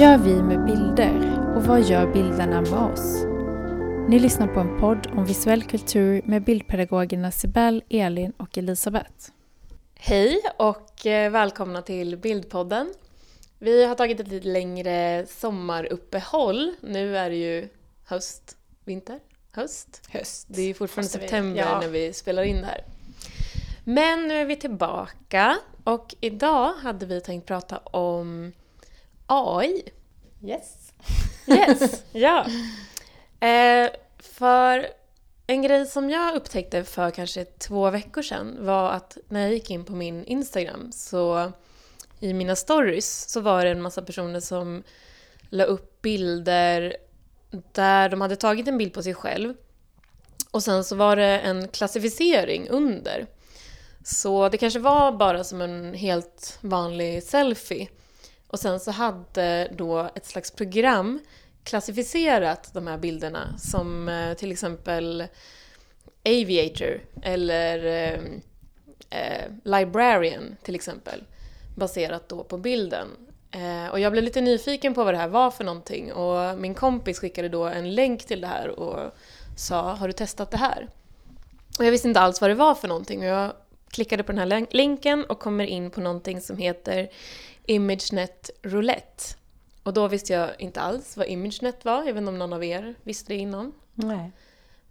Gör vi med bilder och vad gör bilderna med oss? Ni lyssnar på en podd om visuell kultur med bildpedagogerna Sibel, Elin och Elisabeth. Hej och eh, välkomna till Bildpodden. Vi har tagit ett lite längre sommaruppehåll. Nu är det ju höst, vinter, höst. Höst. Det är ju fortfarande september ja. när vi spelar in det här. Men nu är vi tillbaka och idag hade vi tänkt prata om AI. Yes. Yes, ja. Eh, för en grej som jag upptäckte för kanske två veckor sedan var att när jag gick in på min Instagram så i mina stories så var det en massa personer som la upp bilder där de hade tagit en bild på sig själv och sen så var det en klassificering under. Så det kanske var bara som en helt vanlig selfie. Och sen så hade då ett slags program klassificerat de här bilderna som eh, till exempel Aviator eller eh, eh, Librarian till exempel baserat då på bilden. Eh, och jag blev lite nyfiken på vad det här var för någonting och min kompis skickade då en länk till det här och sa “Har du testat det här?” Och jag visste inte alls vad det var för någonting och jag klickade på den här län- länken och kommer in på någonting som heter ImageNet Roulette. Och då visste jag inte alls vad ImageNet var, jag vet inte om någon av er visste det innan. Nej.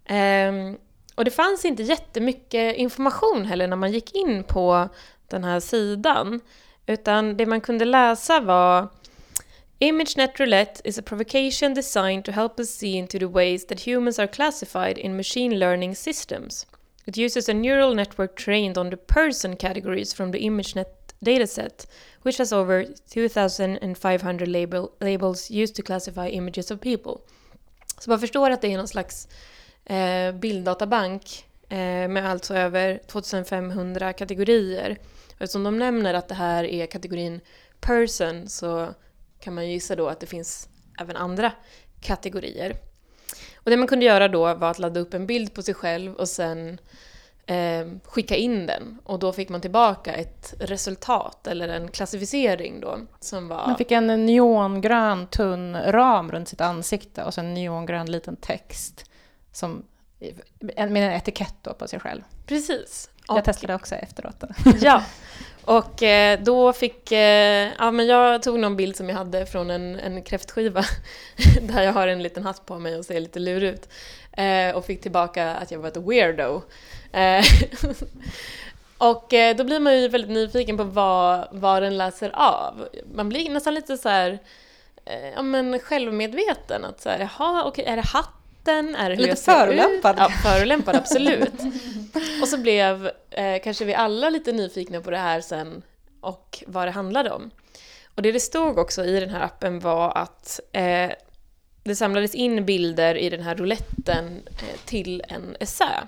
Ehm, och det fanns inte jättemycket information heller när man gick in på den här sidan. Utan det man kunde läsa var ImageNet Roulette is a provocation designed to help us see into the ways that humans are classified in machine learning systems. It uses a neural network trained on the person categories from the ImageNet dataset, which has over 2,500 label, labels used to classify images of people. Så man förstår att det är någon slags eh, bilddatabank eh, med alltså över 2500 kategorier. Och eftersom de nämner att det här är kategorin person så kan man ju gissa då att det finns även andra kategorier. Och det man kunde göra då var att ladda upp en bild på sig själv och sen eh, skicka in den. Och då fick man tillbaka ett resultat eller en klassificering då som var... Man fick en neongrön tunn ram runt sitt ansikte och sen en neongrön liten text som, med en etikett då på sig själv. Precis. Jag testade också efteråt. Då. Ja, och eh, då fick... Eh, ja, men jag tog någon bild som jag hade från en, en kräftskiva där jag har en liten hatt på mig och ser lite lurig ut. Eh, och fick tillbaka att jag var ett weirdo. Eh, och eh, då blir man ju väldigt nyfiken på vad, vad den läser av. Man blir nästan lite så här... Eh, ja, men självmedveten. Att så här, jaha, okej, är det hatten? Är det Lite förolämpad. Ja, förolämpad, absolut. Och så blev eh, kanske vi alla lite nyfikna på det här sen och vad det handlade om. Och det det stod också i den här appen var att eh, det samlades in bilder i den här rouletten eh, till en essä.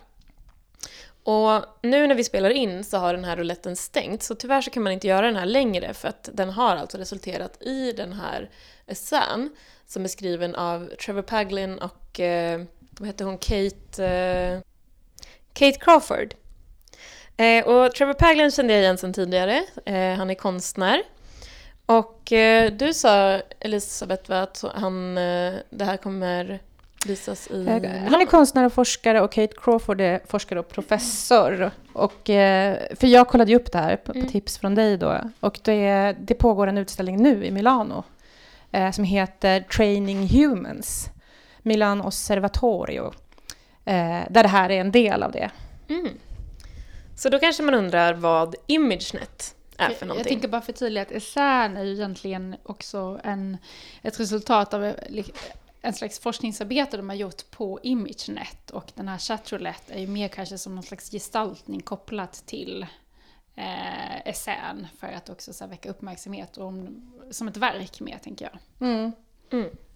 Och nu när vi spelar in så har den här rouletten stängt så tyvärr så kan man inte göra den här längre för att den har alltså resulterat i den här essän som är skriven av Trevor Paglin och eh, vad heter hon, Kate, eh, Kate Crawford. Eh, och Trevor Paglin kände jag igen sedan tidigare. Eh, han är konstnär. Och eh, du sa, Elisabeth, va, att han, eh, det här kommer visas i... Han är konstnär och forskare och Kate Crawford är forskare och professor. Och, för jag kollade ju upp det här på, Mm. tips från dig då. Och det, det pågår en utställning nu i Milano eh, som heter Training Humans. Milan Osservatorio. Eh, där det här är en del av det. Mm. Så då kanske man undrar vad ImageNet är för Jag någonting. tänker bara förtydliga att essän är ju egentligen också en, ett resultat av li- en slags forskningsarbete de har gjort på ImageNet och den här chatroulette är ju mer kanske som någon slags gestaltning kopplat till eh, essän för att också så här, väcka uppmärksamhet om, som ett verk mer tänker jag. Mm.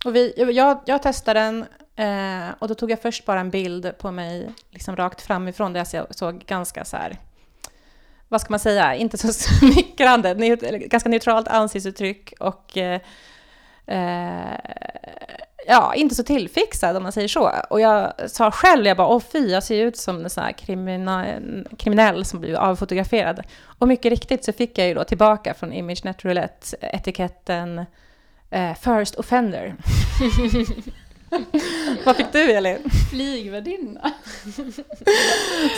Och vi, jag, jag testade den eh, och då tog jag först bara en bild på mig liksom rakt framifrån där jag så- såg ganska så här, vad ska man säga, inte så smickrande, ganska neutralt ansiktsuttryck och eh, eh, ja, inte så tillfixad om man säger så. Och jag sa själv, jag bara, åh fy, jag ser ut som en sån här krimina, kriminell som blir avfotograferad. Och mycket riktigt så fick jag ju då tillbaka från ImageNet Roulette etiketten eh, first offender. Vad fick du Elin? Flygvärdinna.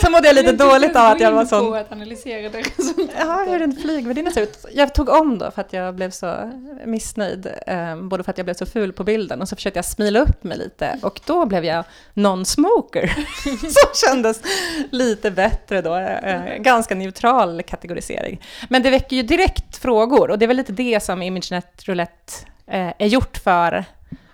Så mådde jag lite dåligt av att jag var sån... att analysera det resultatet. Ja, hur en flygvärdinna ser ut. Jag tog om då för att jag blev så missnöjd. Eh, både för att jag blev så ful på bilden och så försökte jag smila upp mig lite. Och då blev jag non-smoker. Som kändes lite bättre då. Eh, ganska neutral kategorisering. Men det väcker ju direkt frågor och det är väl lite det som ImageNet Roulette eh, är gjort för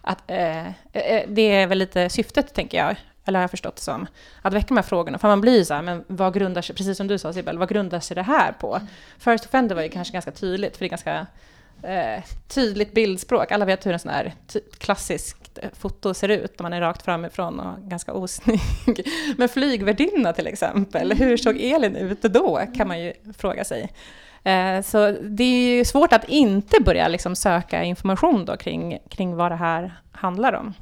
att, eh, eh, det är väl lite syftet, tänker jag, eller har jag förstått det som, att väcka de här frågorna. För man blir så här, men vad grundar sig, precis som du sa Sibel, vad grundar sig det här på? Mm. First Offender var ju kanske ganska tydligt, för det är ganska eh, tydligt bildspråk. Alla vet hur en sån här klassiskt eh, foto ser ut, när man är rakt framifrån och ganska osnygg. Men flygvärdinna till exempel, hur såg Elin ut då, kan man ju fråga sig. Eh, så det är ju svårt att inte börja liksom söka information då kring, kring vad det här handlar om.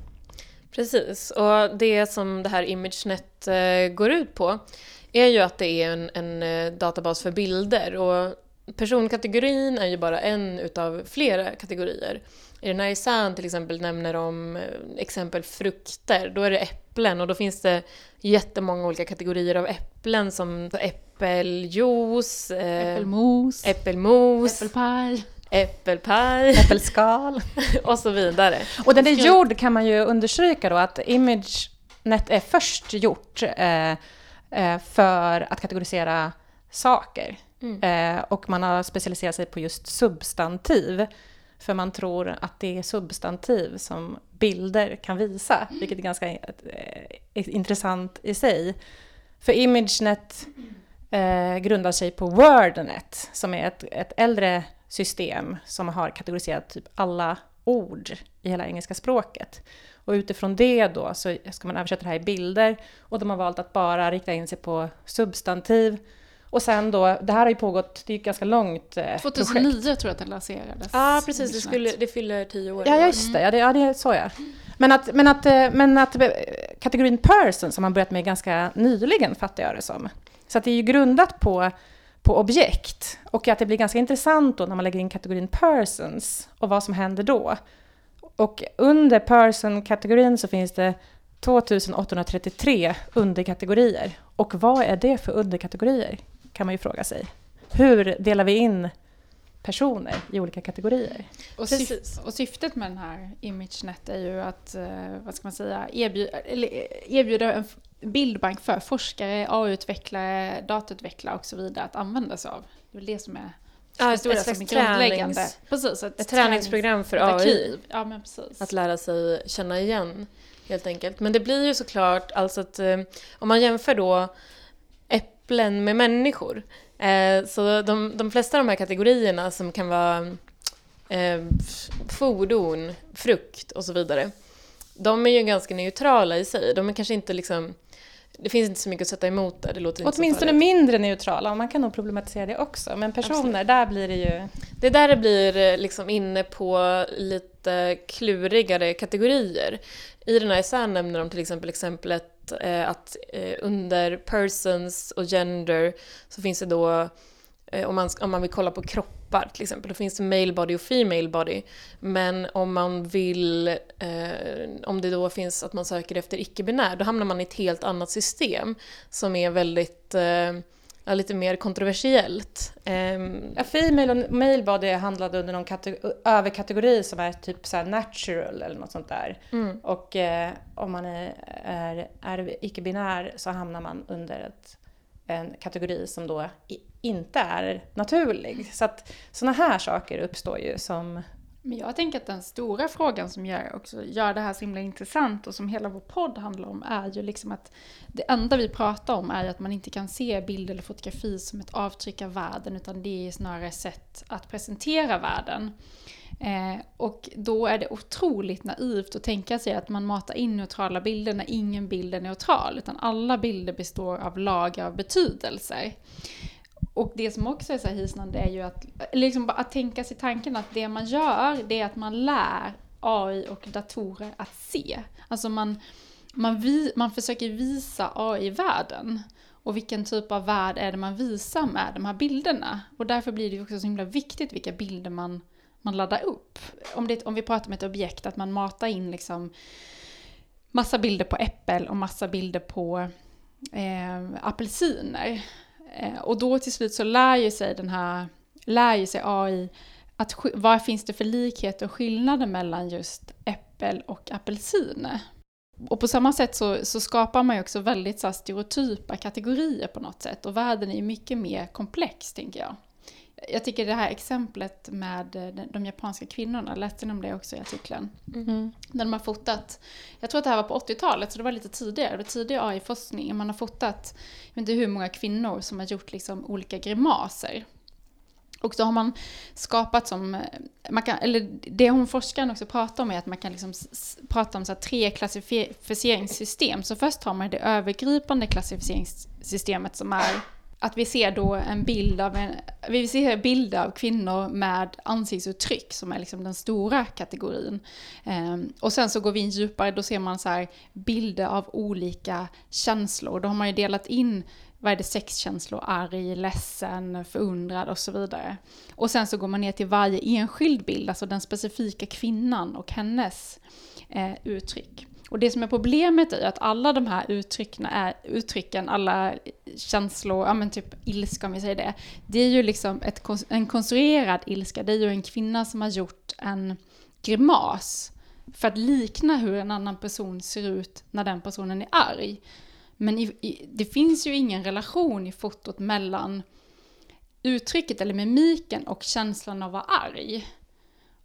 Precis, och det som det här ImageNet eh, går ut på är ju att det är en, en eh, databas för bilder och personkategorin är ju bara en utav flera kategorier. I den här isän till exempel nämner de exempel frukter, då är det äpplen och då finns det jättemånga olika kategorier av äpplen som äppeljuice, eh, äppelmos, äppelmos, äppelpaj, äppelpaj, äppelskal och så vidare. Och den är gjord kan man ju understryka då att ImageNet är först gjort eh, eh, för att kategorisera saker. Mm. Eh, och man har specialiserat sig på just substantiv. För man tror att det är substantiv som bilder kan visa, vilket är ganska eh, intressant i sig. För ImageNet eh, grundar sig på WordNet, som är ett, ett äldre system som har kategoriserat typ alla ord i hela engelska språket. Och utifrån det då så ska man översätta det här i bilder och de har valt att bara rikta in sig på substantiv och sen då, det här har ju pågått, det är ett ganska långt eh, 2009 projekt. tror jag att det lanserades. Ja, ah, precis. Det, skulle, det fyller tio år. Ja, just det. Ja, det, ja, det så ja. Men att, men, att, eh, men att eh, kategorin person som man börjat med ganska nyligen, fattar jag det som. Så att det är ju grundat på, på objekt. Och att det blir ganska intressant då när man lägger in kategorin persons och vad som händer då. Och under person-kategorin så finns det 2833 underkategorier. Och vad är det för underkategorier? Kan man ju fråga sig. Hur delar vi in personer i olika kategorier? Och, syf och syftet med den här ImageNet är ju att, eh, vad ska man säga, erbjuda, erbjuda en bildbank för forskare, AI-utvecklare, datautvecklare och så vidare att använda sig av. Det är väl det som är Ja, ett, slags grundläggande. Precis, ett, ett träningsprogram för AI. Ja, men precis. Att lära sig känna igen, helt enkelt. Men det blir ju såklart, alltså att eh, om man jämför då äpplen med människor. Eh, så de, de flesta av de här kategorierna som kan vara eh, fordon, frukt och så vidare, de är ju ganska neutrala i sig. De är kanske inte liksom det finns inte så mycket att sätta emot där. Det låter Åtminstone mindre neutrala, man kan nog problematisera det också. Men personer, Absolut. där blir det ju... Det är där det blir eh, liksom inne på lite klurigare kategorier. I den här essän nämner de till exempel exemplet eh, att eh, under persons och gender så finns det då eh, om man, om man vill kolla på kroppar till exempel, då finns det male body och female body. Men om man vill, eh, om det då finns att man söker efter icke-binär, då hamnar man i ett helt annat system som är väldigt eh, ja, lite mer kontroversiellt. Um, ja, female och male body handlade under någon överkategori som är typ så natural eller något sånt där. Mm. Och eh, om man är, är, är icke-binär så hamnar man under ett, en kategori som då inte är naturlig. Så att sådana här saker uppstår ju som men jag tänker att den stora frågan som gör, också, gör det här så himla intressant och som hela vår podd handlar om är ju liksom att det enda vi pratar om är att man inte kan se bild eller fotografi som ett avtryck av världen utan det är snarare sätt att presentera världen. Eh, och då är det otroligt naivt att tänka sig att man matar in neutrala bilder när ingen bild är neutral utan alla bilder består av lager av betydelser. Och det som också är så hisnande är ju att, liksom att tänka sig tanken att det man gör, det är att man lär AI och datorer att se. Alltså man, man, vi, man försöker visa AI-världen. Och vilken typ av värld är det man visar med de här bilderna? Och därför blir det också så himla viktigt vilka bilder man man laddar upp. Om, det, om vi pratar om ett objekt, att man matar in liksom massa bilder på äppel och massa bilder på eh, apelsiner. Eh, och då till slut så lär ju sig den här, lär ju sig AI att vad finns det för likheter och skillnader mellan just äppel och apelsin. Och på samma sätt så, så skapar man ju också väldigt så stereotypa kategorier på något sätt och världen är ju mycket mer komplex, tänker jag. Jag tycker det här exemplet med de, de japanska kvinnorna, läste ni om det också i artikeln? Mm. När de har fotat, jag tror att det här var på 80-talet, så det var lite tidigare, det var tidig AI-forskning. Man har fotat, jag vet inte hur många kvinnor som har gjort liksom olika grimaser. Och så har man skapat som, man kan, eller det hon forskaren också pratar om är att man kan liksom prata om så tre klassificeringssystem. Så först har man det övergripande klassificeringssystemet som är att vi ser då en bild av en, vi ser bilder av kvinnor med ansiktsuttryck som är liksom den stora kategorin. Um, och sen så går vi in djupare, då ser man så här bilder av olika känslor. Då har man ju delat in vad är det sexkänslor, arg, ledsen, förundrad och så vidare. Och sen så går man ner till varje enskild bild, alltså den specifika kvinnan och hennes eh, uttryck. Och det som är problemet är att alla de här uttrycken, är, uttrycken alla känslor, ja men typ ilska om vi säger det, det är ju liksom ett, en konstruerad ilska, det är ju en kvinna som har gjort en grimas för att likna hur en annan person ser ut när den personen är arg. Men i, i, det finns ju ingen relation i fotot mellan uttrycket eller mimiken och känslan av att vara arg.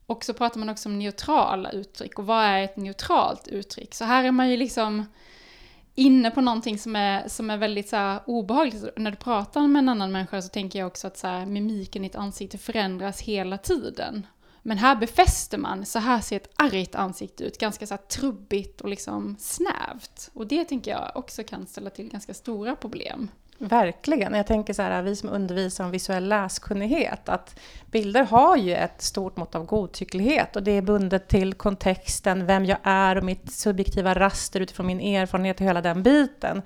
Och så pratar man också om neutrala uttryck och vad är ett neutralt uttryck? Så här är man ju liksom inne på någonting som är, som är väldigt så här, obehagligt. När du pratar med en annan människa så tänker jag också att så här, mimiken i ett ansikte förändras hela tiden. Men här befäster man, så här ser ett argt ansikte ut, ganska så här trubbigt och liksom snävt. Och det tänker jag också kan ställa till ganska stora problem. Verkligen. Jag tänker så här, vi som undervisar om visuell läskunnighet, att bilder har ju ett stort mått av godtycklighet och det är bundet till kontexten, vem jag är och mitt subjektiva raster utifrån min erfarenhet och hela den biten.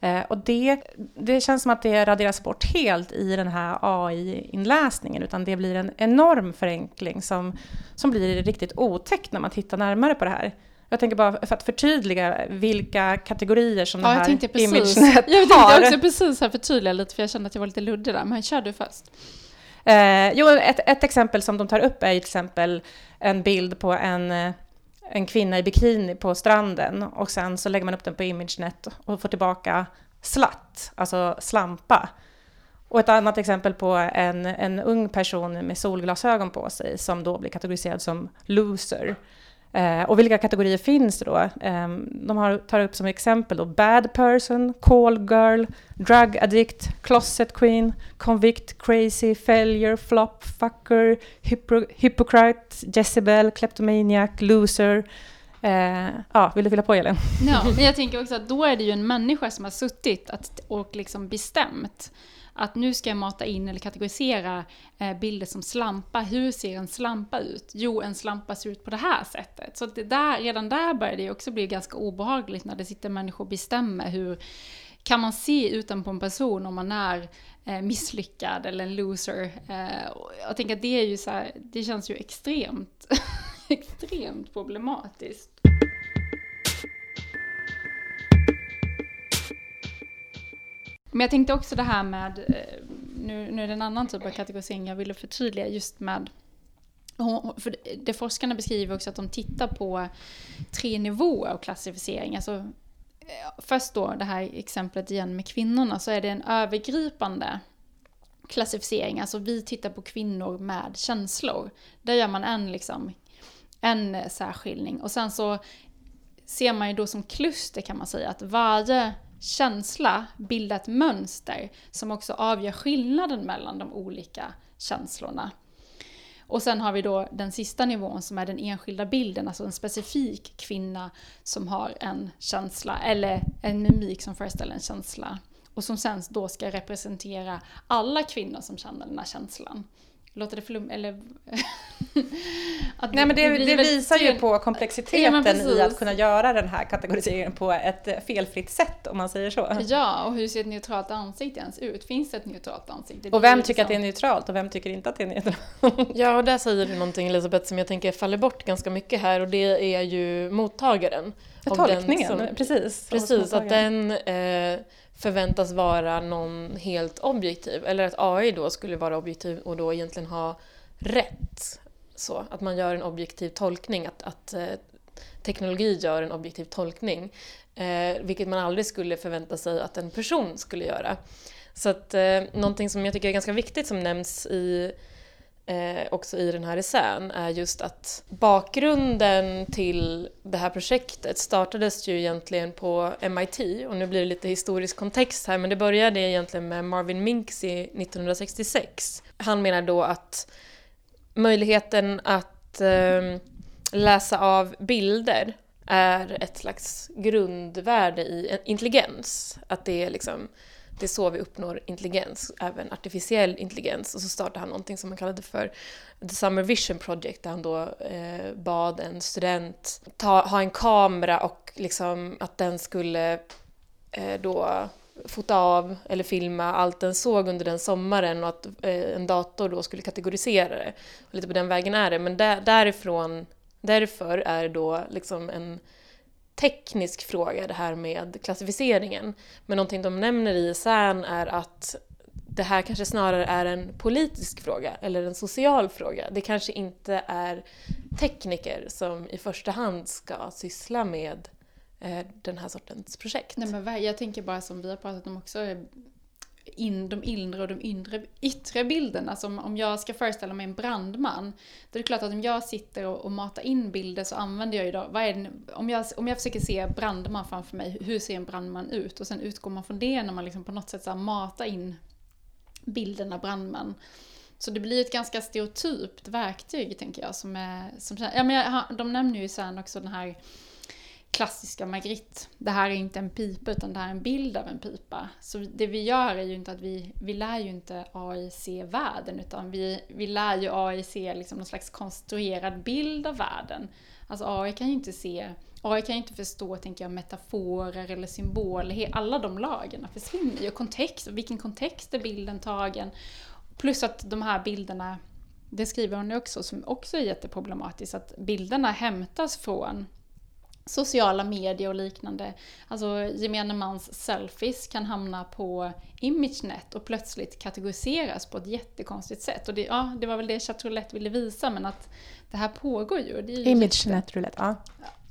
Eh, och det, det känns som att det raderas bort helt i den här AI-inläsningen, utan det blir en enorm förenkling som, som blir riktigt otäckt när man tittar närmare på det här. Jag tänker bara för att förtydliga vilka kategorier som ja, det här ImageNet har. Jag tänkte också precis här förtydliga lite, för jag kände att jag var lite luddig där, men kör du först. Eh, jo, ett, ett exempel som de tar upp är till exempel en bild på en en kvinna i bikini på stranden och sen så lägger man upp den på ImageNet och får tillbaka slatt, alltså slampa. Och ett annat exempel på en, en ung person med solglasögon på sig som då blir kategoriserad som loser. Eh, och vilka kategorier finns det då? Eh, de har, tar upp som exempel då bad person, call girl, drug addict, closet queen, convict, crazy, failure, flop, fucker, hypo, hypocrite, Jezebel, kleptomaniac, loser. Eh, ja, vill du fylla på Elin? Ja, men jag tänker också att då är det ju en människa som har suttit att, och liksom bestämt att nu ska jag mata in eller kategorisera eh, bilder som slampa. Hur ser en slampa ut? Jo, en slampa ser ut på det här sättet. Så det där, redan där börjar det också bli ganska obehagligt när det sitter människor och bestämmer hur kan man se utanpå en person om man är eh, misslyckad eller en loser? Eh, jag tänker att det är ju så här, det känns ju extremt, extremt problematiskt. Men jag tänkte också det här med, eh, nu, nu är det en annan typ av kategorisering jag ville förtydliga, just med för det forskarna beskriver också att de tittar på tre nivåer av klassificering. Alltså, eh, först då det här exemplet igen med kvinnorna, så är det en övergripande klassificering. Alltså vi tittar på kvinnor med känslor. Där gör man en, liksom, en särskiljning. Och sen så ser man ju då som kluster kan man säga att varje känsla bilda ett mönster som också avgör skillnaden mellan de olika känslorna. Och sen har vi då den sista nivån som är den enskilda bilden, alltså en specifik kvinna som har en känsla, eller en mimik som föreställer en känsla. Och som sen då ska representera alla kvinnor som känner den här känslan låta det flum... Eller... att Nej men det, det, det visar ju på komplexiteten ja, i att kunna göra den här kategoriseringen på ett felfritt sätt om man säger så. Ja, och hur ser ett neutralt ansikte ens ut? Finns det ett neutralt ansikte? Och vem tycker liksom... att det är neutralt och vem tycker inte att det är neutralt? ja, och där säger du någonting Elisabeth som jag tänker faller bort ganska mycket här och det är ju mottagaren. Tolkningen, som, precis. Precis, att den eh, förväntas vara någon helt objektiv. Eller att AI då skulle vara objektiv och då egentligen ha rätt. Så, att man gör en objektiv tolkning, att, att eh, teknologi gör en objektiv tolkning. Eh, vilket man aldrig skulle förvänta sig att en person skulle göra. Så att eh, någonting som jag tycker är ganska viktigt som nämns i eh, också i den här essän är just att bakgrunden till det här projektet startades ju egentligen på MIT och nu blir det lite historisk kontext här men det började egentligen med Marvin Minksy 1966. Han menar då att möjligheten att eh, läsa av bilder är ett slags grundvärde i intelligens. Att det är liksom det är så vi uppnår intelligens, även artificiell intelligens. Och så startade han någonting som han kallade för The Summer Vision Project där han då eh, bad en student ta, ha en kamera och liksom att den skulle eh, då fota av eller filma allt den såg under den sommaren och att eh, en dator då skulle kategorisera det. Och lite på den vägen är det, men där, därifrån, därför är det då liksom en teknisk fråga det här med klassificeringen. Men någonting de nämner i CERN är att det här kanske snarare är en politisk fråga eller en social fråga. Det kanske inte är tekniker som i första hand ska syssla med eh, den här sortens projekt. Nej, men jag tänker bara som vi har pratat om också, in de inre och de inre, yttre bilderna. Som om jag ska föreställa mig en brandman, då är det klart att om jag sitter och, och matar in bilder så använder jag ju då, vad är det, om, jag, om jag försöker se brandman framför mig, hur ser en brandman ut? Och sen utgår man från det när man liksom på något sätt så matar in bilderna brandman. Så det blir ett ganska stereotypt verktyg, tänker jag, som är... Som, ja, men jag, de nämner ju sen också den här klassiska Magritte. Det här är inte en pipa utan det här är en bild av en pipa. Så det vi gör är ju inte att vi, vi lär ju inte AI se världen utan vi, vi lär ju AI se liksom någon slags konstruerad bild av världen. Alltså AI kan ju inte se, AI kan ju inte förstå, tänker jag, metaforer eller symboler. Alla de lagen försvinner ju. Kontext, vilken kontext är bilden tagen? Plus att de här bilderna, det skriver hon ju också, som också är jätteproblematiskt, att bilderna hämtas från sociala medier och liknande. Alltså gemene mans selfies kan hamna på ImageNet och plötsligt kategoriseras på ett jättekonstigt sätt. Och det, ja, det var väl det Chatroulette ville visa, men att det här pågår ju. ju ImageNet roulette, ja.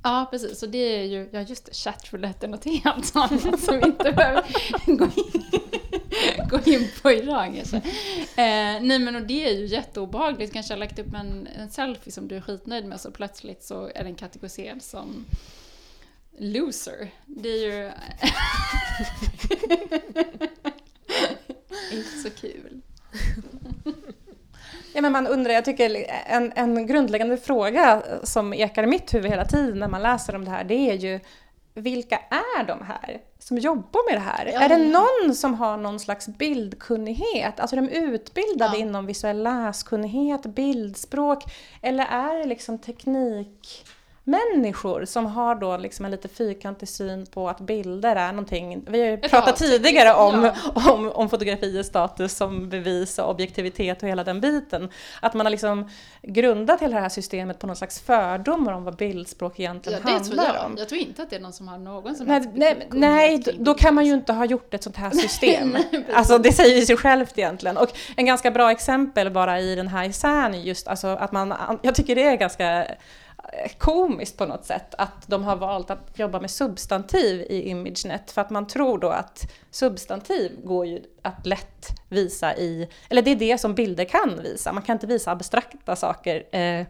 Ja, precis. Och det är ju, ja just det, chatroulette är något helt annat som vi inte behöver gå in, gå in på Iran kanske. Alltså. Eh, nej men och det är ju jätteobehagligt. Kanske har lagt upp en, en selfie som du är skitnöjd med så plötsligt så är den kategoriserad som loser. Det är ju... inte så kul. Ja, men man undrar, jag tycker en, en grundläggande fråga som ekar i mitt huvud hela tiden när man läser om det här, det är ju vilka är de här som jobbar med det här? Ja. Är det någon som har någon slags bildkunnighet? Alltså de utbildade ja. inom visuell läskunnighet, bildspråk? Eller är det liksom teknik människor som har då liksom en lite fyrkantig syn på att bilder är någonting. Vi har ju pratat tidigare om, ja. om, om fotografiers status som bevis och objektivitet och hela den biten. Att man har liksom grundat hela det här systemet på någon slags fördomar om vad bildspråk egentligen ja, handlar jag. om. Jag tror inte att det är någon som har någon som Nej, nej, nej då kan man ju inte ha gjort ett sånt här system. alltså det säger sig självt egentligen. Och en ganska bra exempel bara i den här essän just alltså att man, jag tycker det är ganska komiskt på något sätt att de har valt att jobba med substantiv i ImageNet för att man tror då att substantiv går ju att lätt visa i, eller det är det som bilder kan visa, man kan inte visa abstrakta saker. Eh,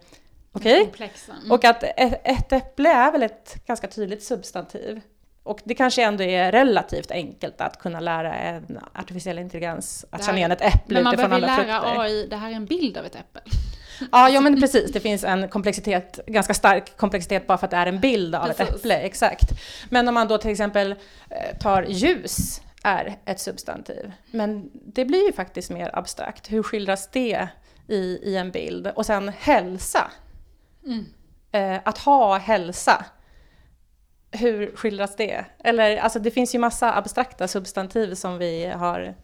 Okej? Okay? Mm. Och att ett äpple är väl ett ganska tydligt substantiv. Och det kanske ändå är relativt enkelt att kunna lära en artificiell intelligens att känna igen ett äpple utifrån alla frukter. Men man behöver lära AI, det här är en bild av ett äpple. Ja, ja men precis. Det finns en komplexitet, ganska stark komplexitet bara för att det är en bild av precis. ett äpple. Exakt. Men om man då till exempel eh, tar ljus är ett substantiv. Men det blir ju faktiskt mer abstrakt. Hur skildras det i, i en bild. Och sen hälsa. Eh, att ha hälsa. Hur skildras det? Eller alltså det finns ju massa abstrakta substantiv som vi har...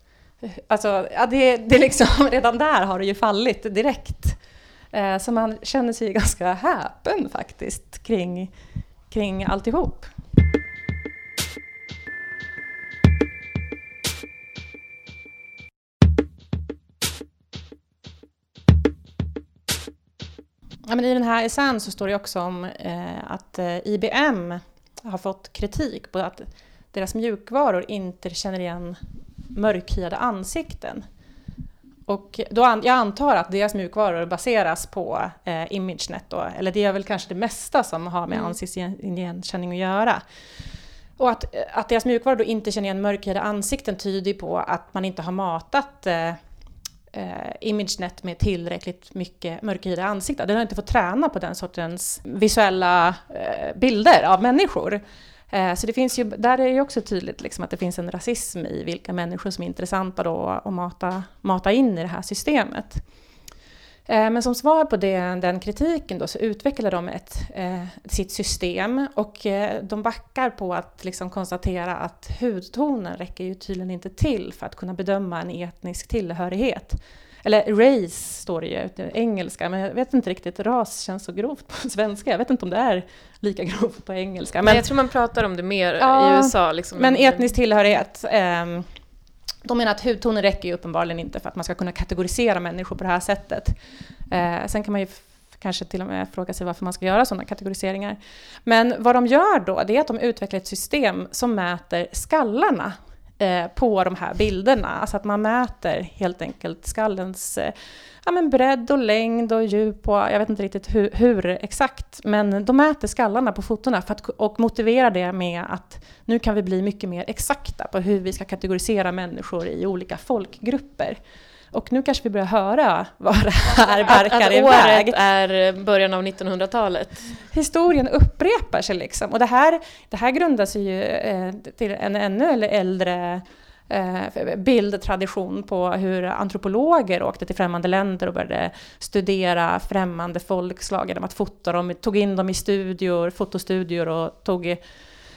Alltså ja, det, det liksom, redan där har det ju fallit direkt. Eh, så man känner sig ganska häpen faktiskt kring, kring alltihop. Ja, men I den här essän så står det också om eh, att eh, IBM har fått kritik på att deras mjukvaror inte känner igen mörkhyade ansikten. Och då an jag antar att deras mjukvaror baseras på eh, ImageNet då, eller det är väl kanske det mesta som har med mm. ansiktsigenkänning att göra. Och att, att deras mjukvaror då inte känner igen mörkhyade ansikten tyder på att man inte har matat eh, eh, ImageNet med tillräckligt mycket mörkhyade ansikten. Den har inte fått träna på den sortens visuella eh, bilder av människor. Eh, så det finns ju, där är det också tydligt liksom att det finns en rasism i vilka människor som är intressanta då att mata, mata in i det här systemet. Eh, men som svar på den, den kritiken då, så utvecklar de ett, eh, sitt system och de backar på att liksom konstatera att hudtonen räcker ju tydligen inte till för att kunna bedöma en etnisk tillhörighet. Eller race står det ju, engelska, men jag vet inte riktigt, ras känns så grovt på svenska. Jag vet inte om det är lika grovt på engelska. Men, jag tror man pratar om det mer ja, i USA. Liksom. Men etnisk tillhörighet, eh, de menar att hudtonen räcker ju uppenbarligen inte för att man ska kunna kategorisera människor på det här sättet. Eh, sen kan man ju kanske till och med fråga sig varför man ska göra sådana kategoriseringar. Men vad de gör då, det är att de utvecklar ett system som mäter skallarna eh, på de här bilderna. Alltså att man mäter helt enkelt skallens eh, ja, men bredd och längd och djup och jag vet inte riktigt hur, hur exakt, men de mäter skallarna på fotona för att, och motiverar det med att nu kan vi bli mycket mer exakta på hur vi ska kategorisera människor i olika folkgrupper. Och nu kanske vi börjar höra vad det här barkar iväg. Året är början av 1900-talet. Historien upprepar sig liksom. Och det här, det här grundar sig ju eh, till en ännu äldre eh, bildtradition på hur antropologer åkte till främmande länder och började studera främmande folkslag genom att fota dem, tog in dem i studior, fotostudior och tog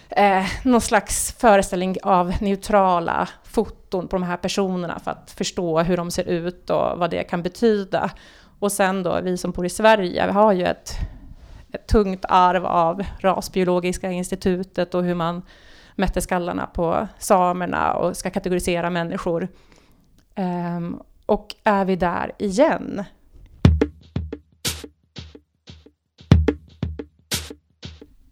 eh, någon slags föreställning av neutrala foton på de här personerna för att förstå hur de ser ut och vad det kan betyda. Och sen då, vi som bor i Sverige, vi har ju ett, ett tungt arv av Rasbiologiska institutet och hur man mätte skallarna på samerna och ska kategorisera människor. Um, och är vi där igen?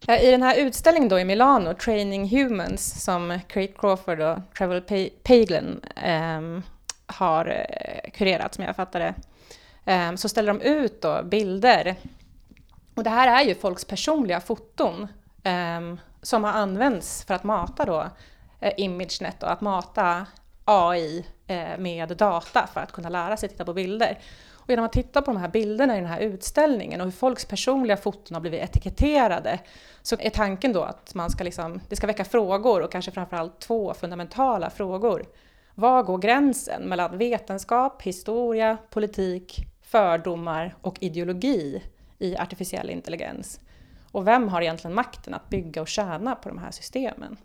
Eh, I den här utställningen då i Milano, Training Humans, som Craig Crawford och Trevor Paglen um, ehm, har eh, kurerat, som jag fattar det, um, så ställer de ut då bilder. Och det här är ju folks personliga foton um, som har använts för att mata då uh, ImageNet och att mata AI uh, med data för att kunna lära sig titta på bilder. Och genom att titta på de här bilderna i den här utställningen och hur folks personliga foton har blivit etiketterade så är tanken då att man ska liksom, det ska väcka frågor och kanske framförallt två fundamentala frågor. Var går gränsen mellan vetenskap, historia, politik, fördomar och ideologi i artificiell intelligens? Och vem har egentligen makten att bygga och tjäna på de här systemen?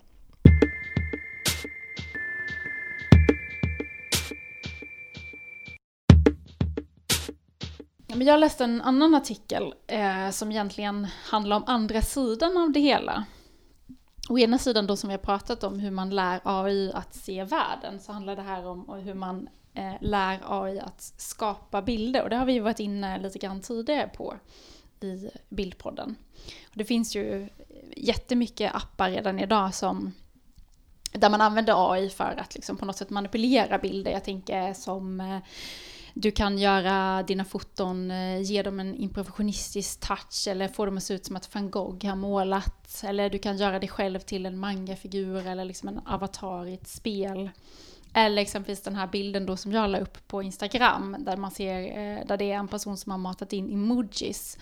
Men jag läste en annan artikel eh, som egentligen handlar om andra sidan av det hela. Å ena sidan då som vi har pratat om hur man lär AI att se världen så handlar det här om hur man eh, lär AI att skapa bilder och det har vi varit inne lite grann tidigare på i Bildpodden. Och det finns ju jättemycket appar redan idag som där man använder AI för att liksom på något sätt manipulera bilder. Jag tänker som eh, du kan göra dina foton, eh, ge dem en impressionistisk touch eller få dem att se ut som att van Gogh har målat. Eller du kan göra dig själv till en mangafigur eller liksom en avatar i ett spel. Eller exempelvis den här bilden då som jag la upp på Instagram där man ser, eh, där det är en person som har matat in emojis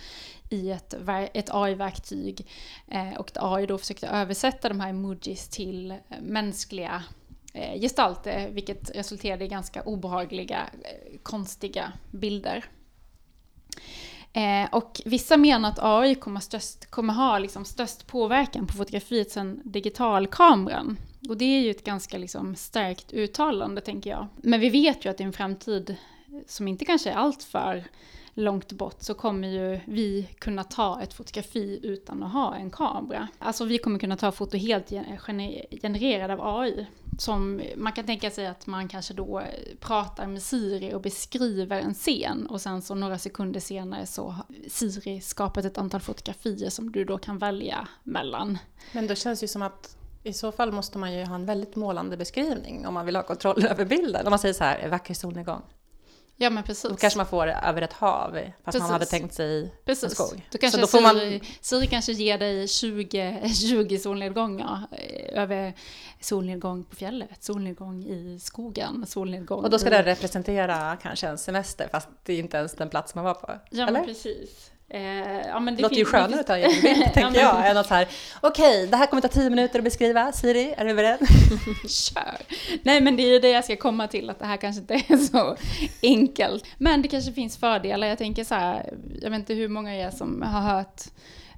i ett, ett AI-verktyg. Eh, och AI då försökte översätta de här emojis till mänskliga Eh, gestalter, eh, vilket resulterade i ganska obehagliga, eh, konstiga bilder. Eh, och vissa menar att AI kommer, störst, kommer ha liksom störst påverkan på fotografiet sen digitalkameran. Och det är ju ett ganska liksom starkt uttalande tänker jag. Men vi vet ju att i en framtid som inte kanske är alltför långt bort så kommer ju vi kunna ta ett fotografi utan att ha en kamera. Alltså vi kommer kunna ta foto helt genererade av AI. Som man kan tänka sig att man kanske då pratar med Siri och beskriver en scen och sen så några sekunder senare så har Siri skapat ett antal fotografier som du då kan välja mellan. Men då känns det ju som att i så fall måste man ju ha en väldigt målande beskrivning om man vill ha kontroll över bilden. Om man säger så här, vacker solnedgång. Ja men precis. Då kanske man får över ett hav fast precis. man hade tänkt sig precis. en skog. Då kanske så då får Siri, man... Siri kanske ger dig 20, 20 solnedgångar över solnedgång på fjället, solnedgång i skogen, solnedgång Och då ska i... det representera kanske en semester fast det är inte ens den plats man var på. Ja eller? men precis. Eh, ja, men det låter ju skönare att ta en bild, tänker jag, än att så här, okej, okay, det här kommer ta tio minuter att beskriva, Siri, är du beredd? Kör! Nej, men det är ju det jag ska komma till, att det här kanske inte är så enkelt. Men det kanske finns fördelar, jag tänker så här, jag vet inte hur många är som har hört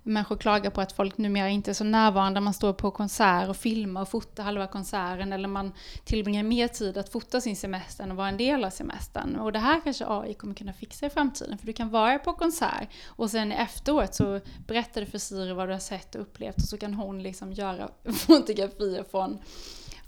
människor klagar på att folk numera inte är så närvarande. Man står på konsert och filmar och fotar halva konserten eller man tillbringar mer tid att fota sin semester än att vara en del av semestern. Och det här kanske AI kommer kunna fixa i framtiden för du kan vara på konsert och sen efteråt så berättar du för Siri vad du har sett och upplevt och så kan hon liksom göra fotografier från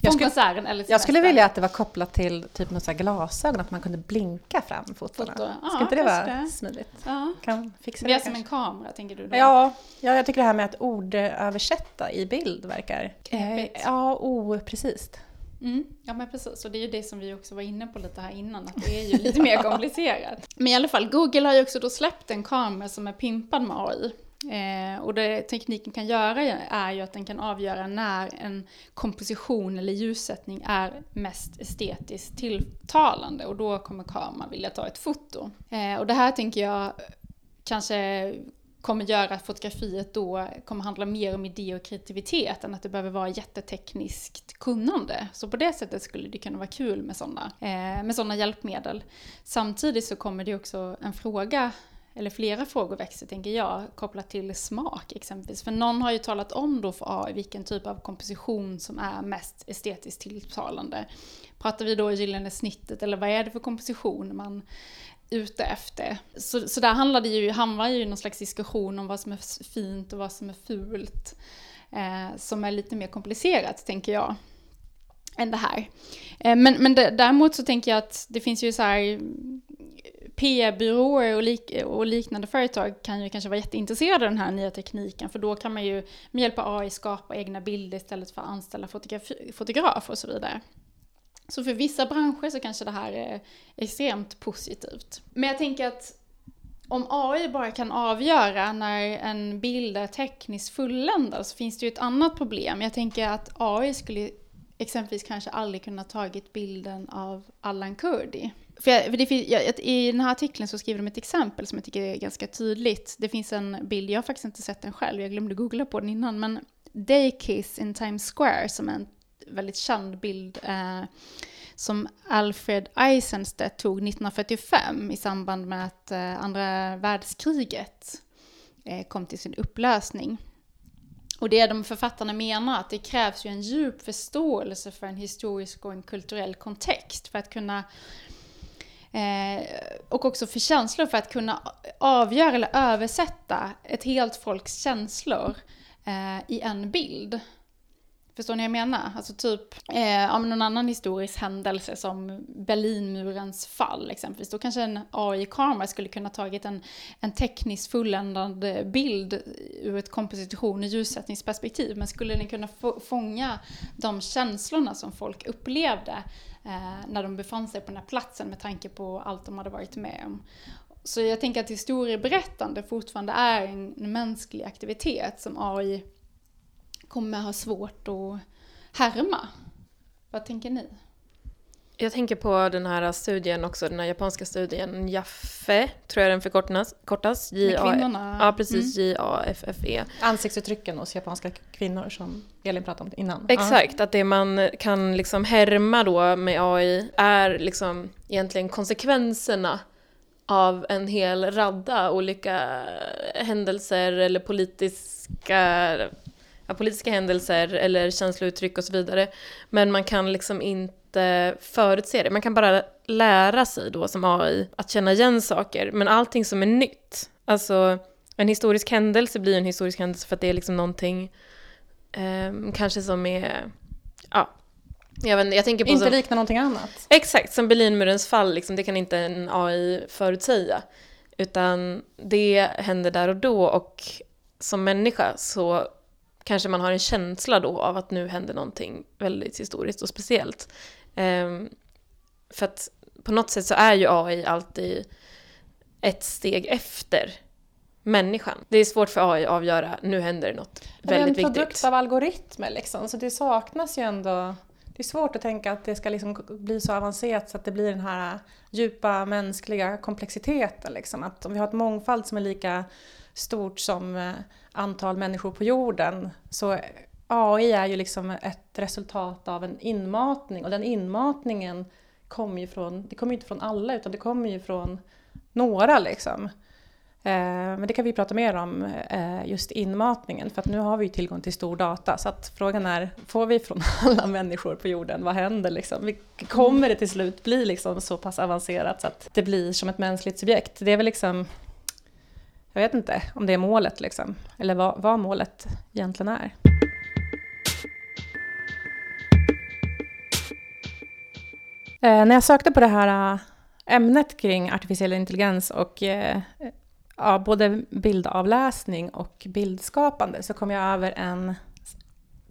jag skulle, konserten eller Jag skulle vilja att det var kopplat till typ något glasögon, att man kunde blinka fram fotona. Foto. Ja, Ska inte det vara det. smidigt? Ja. Kan fixa det, är som en kamera, tänker du då? Ja, ja, jag tycker det här med att ordöversätta i bild verkar... Eh, ja, oprecist. Mm, ja men precis, och det är ju det som vi också var inne på lite här innan, att det är ju lite mer komplicerat. Men i alla fall, Google har ju också då släppt en kamera som är pimpad med AI. Eh, och det tekniken kan göra är ju att den kan avgöra när en komposition eller ljussättning är mest estetiskt tilltalande och då kommer kameran vilja ta ett foto. Eh, och det här tänker jag kanske kommer göra att fotografiet då kommer handla mer om idé och kreativitet än att det behöver vara jättetekniskt kunnande. Så på det sättet skulle det kunna vara kul med sådana eh, med såna hjälpmedel. Samtidigt så kommer det också en fråga eller flera frågor växer, tänker jag, kopplat till smak exempelvis. För någon har ju talat om då för AI vilken typ av komposition som är mest estetiskt tilltalande. Pratar vi då gyllene snittet eller vad är det för komposition man är ute efter? Så, så där handlar det ju, hamnar ju i någon slags diskussion om vad som är fint och vad som är fult. Eh, som är lite mer komplicerat, tänker jag än det här. Eh, men, men däremot så tänker jag att det finns ju så här PR-byråer och, lik och, liknande företag kan ju kanske vara jätteintresserade av den här nya tekniken för då kan man ju med hjälp av AI skapa egna bilder istället för att anställa fotografer och så vidare. Så för vissa branscher så kanske det här är extremt positivt. Men jag tänker att om AI bara kan avgöra när en bild är tekniskt fulländad så finns det ju ett annat problem. Jag tänker att AI skulle exempelvis kanske aldrig kunna tagit bilden av Allan Kurdi. För, jag, för det, jag, I den här artikeln så skriver de ett exempel som jag tycker är ganska tydligt. Det finns en bild, jag har faktiskt inte sett den själv, jag glömde googla på den innan, men Daykiss in Times Square som är en väldigt känd bild eh, som Alfred Eisenstedt tog 1945 i samband med att eh, andra världskriget eh, kom till sin upplösning. Och det de författarna menar att det krävs ju en djup förståelse för en historisk och en kulturell kontext för att kunna eh, och också för känslor för att kunna avgöra eller översätta ett helt folks känslor eh, i en bild. Förstår ni vad jag menar? Alltså typ, eh, om någon annan historisk händelse som Berlinmurens fall exempelvis, då kanske en AI-kamera skulle kunna tagit en, en tekniskt fulländad bild ur ett komposition och ljussättningsperspektiv, men skulle den kunna fånga de känslorna som folk upplevde eh, när de befann sig på den här platsen med tanke på allt de hade varit med om. Så jag tänker att historieberättande fortfarande är en mänsklig aktivitet som AI kommer ha svårt att härma. Vad tänker ni? Jag tänker på den här studien också, den här japanska studien, Jaffe, tror jag den förkortas. Kortas, J -A kvinnorna? Ja, precis. Mm. J-A-F-F-E. Ansiktsuttrycken hos japanska kvinnor som Elin pratade om innan. Exakt, att det man kan liksom härma då med AI är liksom egentligen konsekvenserna av en hel radda olika händelser eller politiska, ja, politiska händelser eller känslouttryck och så vidare. Men man kan liksom inte förutse det. Man kan bara lära sig då som AI att känna igen saker. Men allting som är nytt, alltså en historisk händelse blir en historisk händelse för att det är liksom någonting eh, kanske som är, ja, jag, vet, jag tänker på Inte liknar någonting annat. Exakt, som Berlinmurens fall, liksom, det kan inte en AI förutsäga. Utan det händer där och då och som människa så kanske man har en känsla då av att nu händer någonting väldigt historiskt och speciellt. Um, för att på något sätt så är ju AI alltid ett steg efter människan. Det är svårt för AI att avgöra, nu händer det något väldigt viktigt. Det är en produkt av algoritmer liksom, så det saknas ju ändå det är svårt att tänka att det ska liksom bli så avancerat så att det blir den här djupa mänskliga komplexiteten. Liksom. Att om vi har ett mångfald som är lika stort som eh, antal människor på jorden så AI är ju liksom ett resultat av en inmatning och den inmatningen kommer ju från, det kommer ju inte från alla utan det kommer ju från några liksom. Eh, men det kan vi prata mer om, eh, just inmatningen, för att nu har vi tillgång till stor data. Så att frågan är, får vi från alla människor på jorden, vad händer liksom? Kommer det till slut bli liksom så pass avancerat så att det blir som ett mänskligt subjekt? Det är väl liksom, jag vet inte om det är målet liksom, eller vad, vad målet egentligen är. Eh, när jag sökte på det här eh, ämnet kring artificiell intelligens och eh, ja, både bildavläsning och bildskapande så kom jag över en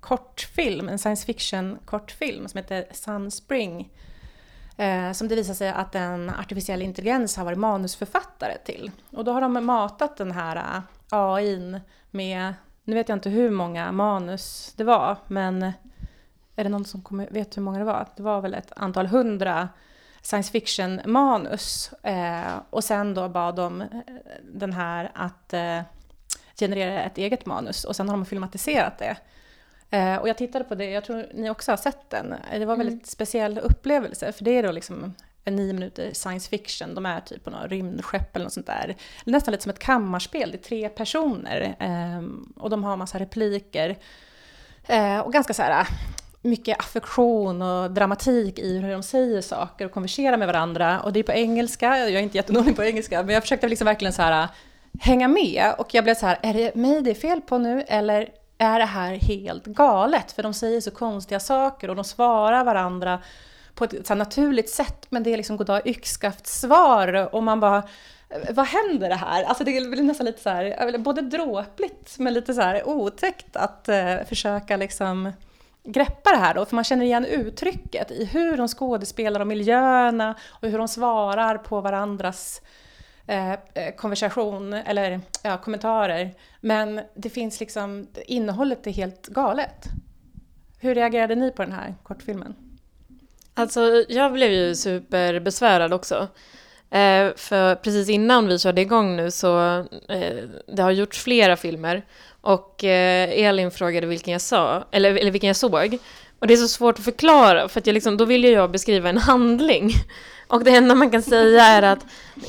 kortfilm, en science fiction kortfilm som heter Sunspring. Eh, som det visar sig att en artificiell intelligens har varit manusförfattare till. Och då har de matat den här AIn med, nu vet jag inte hur många manus det var, men är det någon som kommer, vet hur många det var? Det var väl ett antal hundra science fiction-manus. Eh, och sen då bad de eh, den här att eh, generera ett eget manus och sen har de filmatiserat det. Eh, och jag tittade på det, jag tror ni också har sett den. Det var en väldigt mm. speciell upplevelse, för det är då liksom en nio minuter science fiction. De är typ på något rymdskepp eller något sånt där. Nästan lite som ett kammarspel, det är tre personer. Eh, och de har massa repliker. Eh, och ganska så här mycket affektion och dramatik i hur de säger saker och konverserar med varandra. Och det är på engelska, jag är inte jättedålig på engelska, men jag försökte liksom verkligen så här äh, hänga med. Och jag blev så här, är det mig det är fel på nu eller är det här helt galet? För de säger så konstiga saker och de svarar varandra på ett så naturligt sätt, men det är liksom goddag yxskaft-svar och man bara äh, vad händer det här? Alltså det blir nästan lite så här, äh, både dråpligt men lite så här otäckt att eh, försöka liksom greppa det här då, för man känner igen uttrycket i hur de skådespelar och miljöerna och hur de svarar på varandras eh, eh, konversation eller ja, kommentarer. Men det finns liksom, innehållet är helt galet. Hur reagerade ni på den här kortfilmen? Alltså, jag blev ju superbesvärad också. Eh, för precis innan vi körde igång nu så eh, det har gjorts flera filmer och eh, Elin frågade vilken jag sa, eller, eller vilken jag såg. Och det är så svårt att förklara för att jag liksom, då vill jag beskriva en handling. Och det enda man kan säga är att,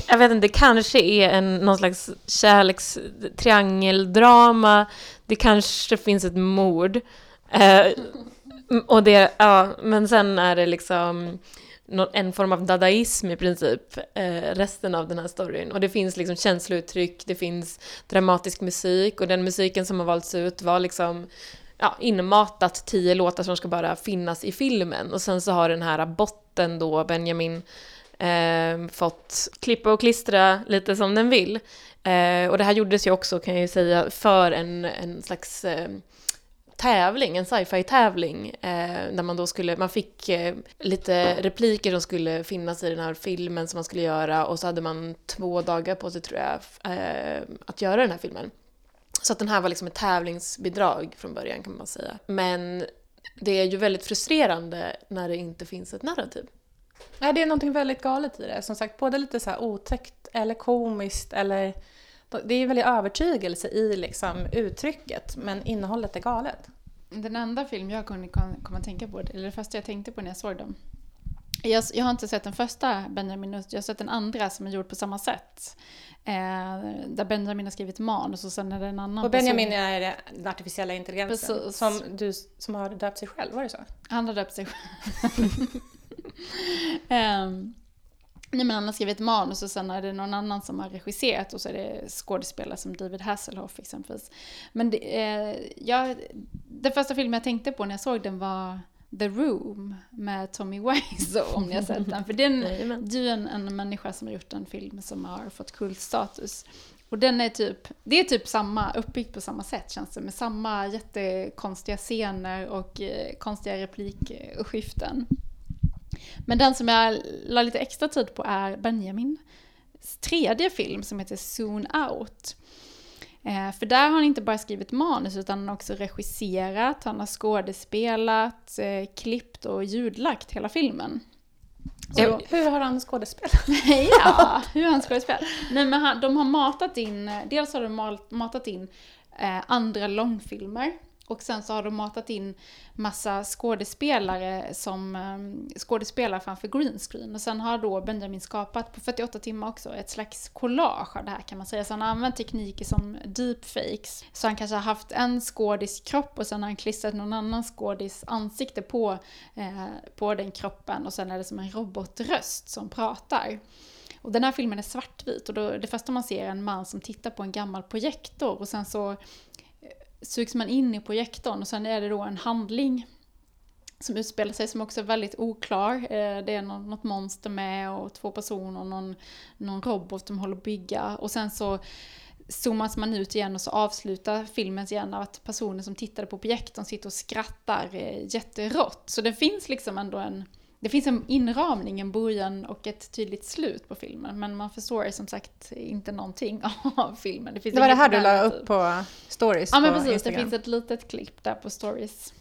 jag vet inte, det kanske är en, någon slags kärlekstriangeldrama. Det kanske finns ett mord. Eh, och det, ja, men sen är det liksom en form av dadaism i princip, eh, resten av den här storyn. Och det finns liksom känslouttryck, det finns dramatisk musik och den musiken som har valts ut var liksom ja, inmatat tio låtar som ska bara finnas i filmen. Och sen så har den här botten då, Benjamin, eh, fått klippa och klistra lite som den vill. Eh, och det här gjordes ju också, kan jag ju säga, för en, en slags eh, tävling, en sci-fi tävling, eh, där man då skulle, man fick eh, lite repliker som skulle finnas i den här filmen som man skulle göra och så hade man två dagar på sig tror jag eh, att göra den här filmen. Så att den här var liksom ett tävlingsbidrag från början kan man säga. Men det är ju väldigt frustrerande när det inte finns ett narrativ. Nej, det är någonting väldigt galet i det. Som sagt, både lite så här otäckt eller komiskt eller det är väldigt övertygelse i liksom uttrycket, men innehållet är galet. Den enda film jag kunde komma att tänka på, eller det första jag tänkte på när jag såg dem, Jag, jag har inte sett den första Benjamin, jag har sett den andra som är gjord på samma sätt. Eh, där Benjamin har skrivit manus och sen är det en annan Och Benjamin person. är den artificiella intelligensen Precis. som, du, som har döpt sig själv, var det så? Han har döpt sig själv. Ehm, nej men han har skrivit manus och sen är det någon annan som har regisserat och så är det skådespelare som David Hasselhoff exempelvis. Men det, eh, jag, den första filmen jag tänkte på när jag såg den var The Room med Tommy Wiseau om ni har sett den. För den, du är en, en människa som har gjort en film som har fått kultstatus. Och den är typ, det är typ samma, uppbyggt på samma sätt känns det, med samma jättekonstiga scener och eh, konstiga replikskiften. Men den som jag la lite extra tid på är Benjamins tredje film som heter Soon Out. Eh, för där har han inte bara skrivit manus utan han har också regisserat, han har skådespelat, eh, klippt och ljudlagt hela filmen. Så- Hur, hur har han skådespelat? ja, hur han skådespelar. Nej men han, de har matat in, dels har de matat in eh, andra långfilmer och sen så har de matat in massa skådespelare som ehm, skådespelare framför greenscreen. Och sen har då Benjamin skapat på 48 timmar också ett slags collage av det här kan man säga. Så han har använt tekniker som deepfakes. Så han kanske har haft en skådis kropp och sen har han klistrat någon annan skådis ansikte på, eh, på den kroppen och sen är det som en robotröst som pratar. Och den här filmen är svartvit och då, det första man ser är en man som tittar på en gammal projektor och sen så sugs man in i projektorn och sen är det då en handling som utspelar sig som också är väldigt oklar. Eh, det är något monster med och två personer och någon, någon robot de håller att bygga. Och sen så zoomas man ut igen och så avslutar filmen igen av att personen som tittade på projektorn sitter och skrattar eh, jätterått. Så det finns liksom ändå en, det finns en inramning, en början och ett tydligt slut på filmen. Men man förstår som sagt inte någonting av filmen. Det, Det var det här du la upp på stories Ja men precis, Instagram? det finns ett litet klipp där på stories.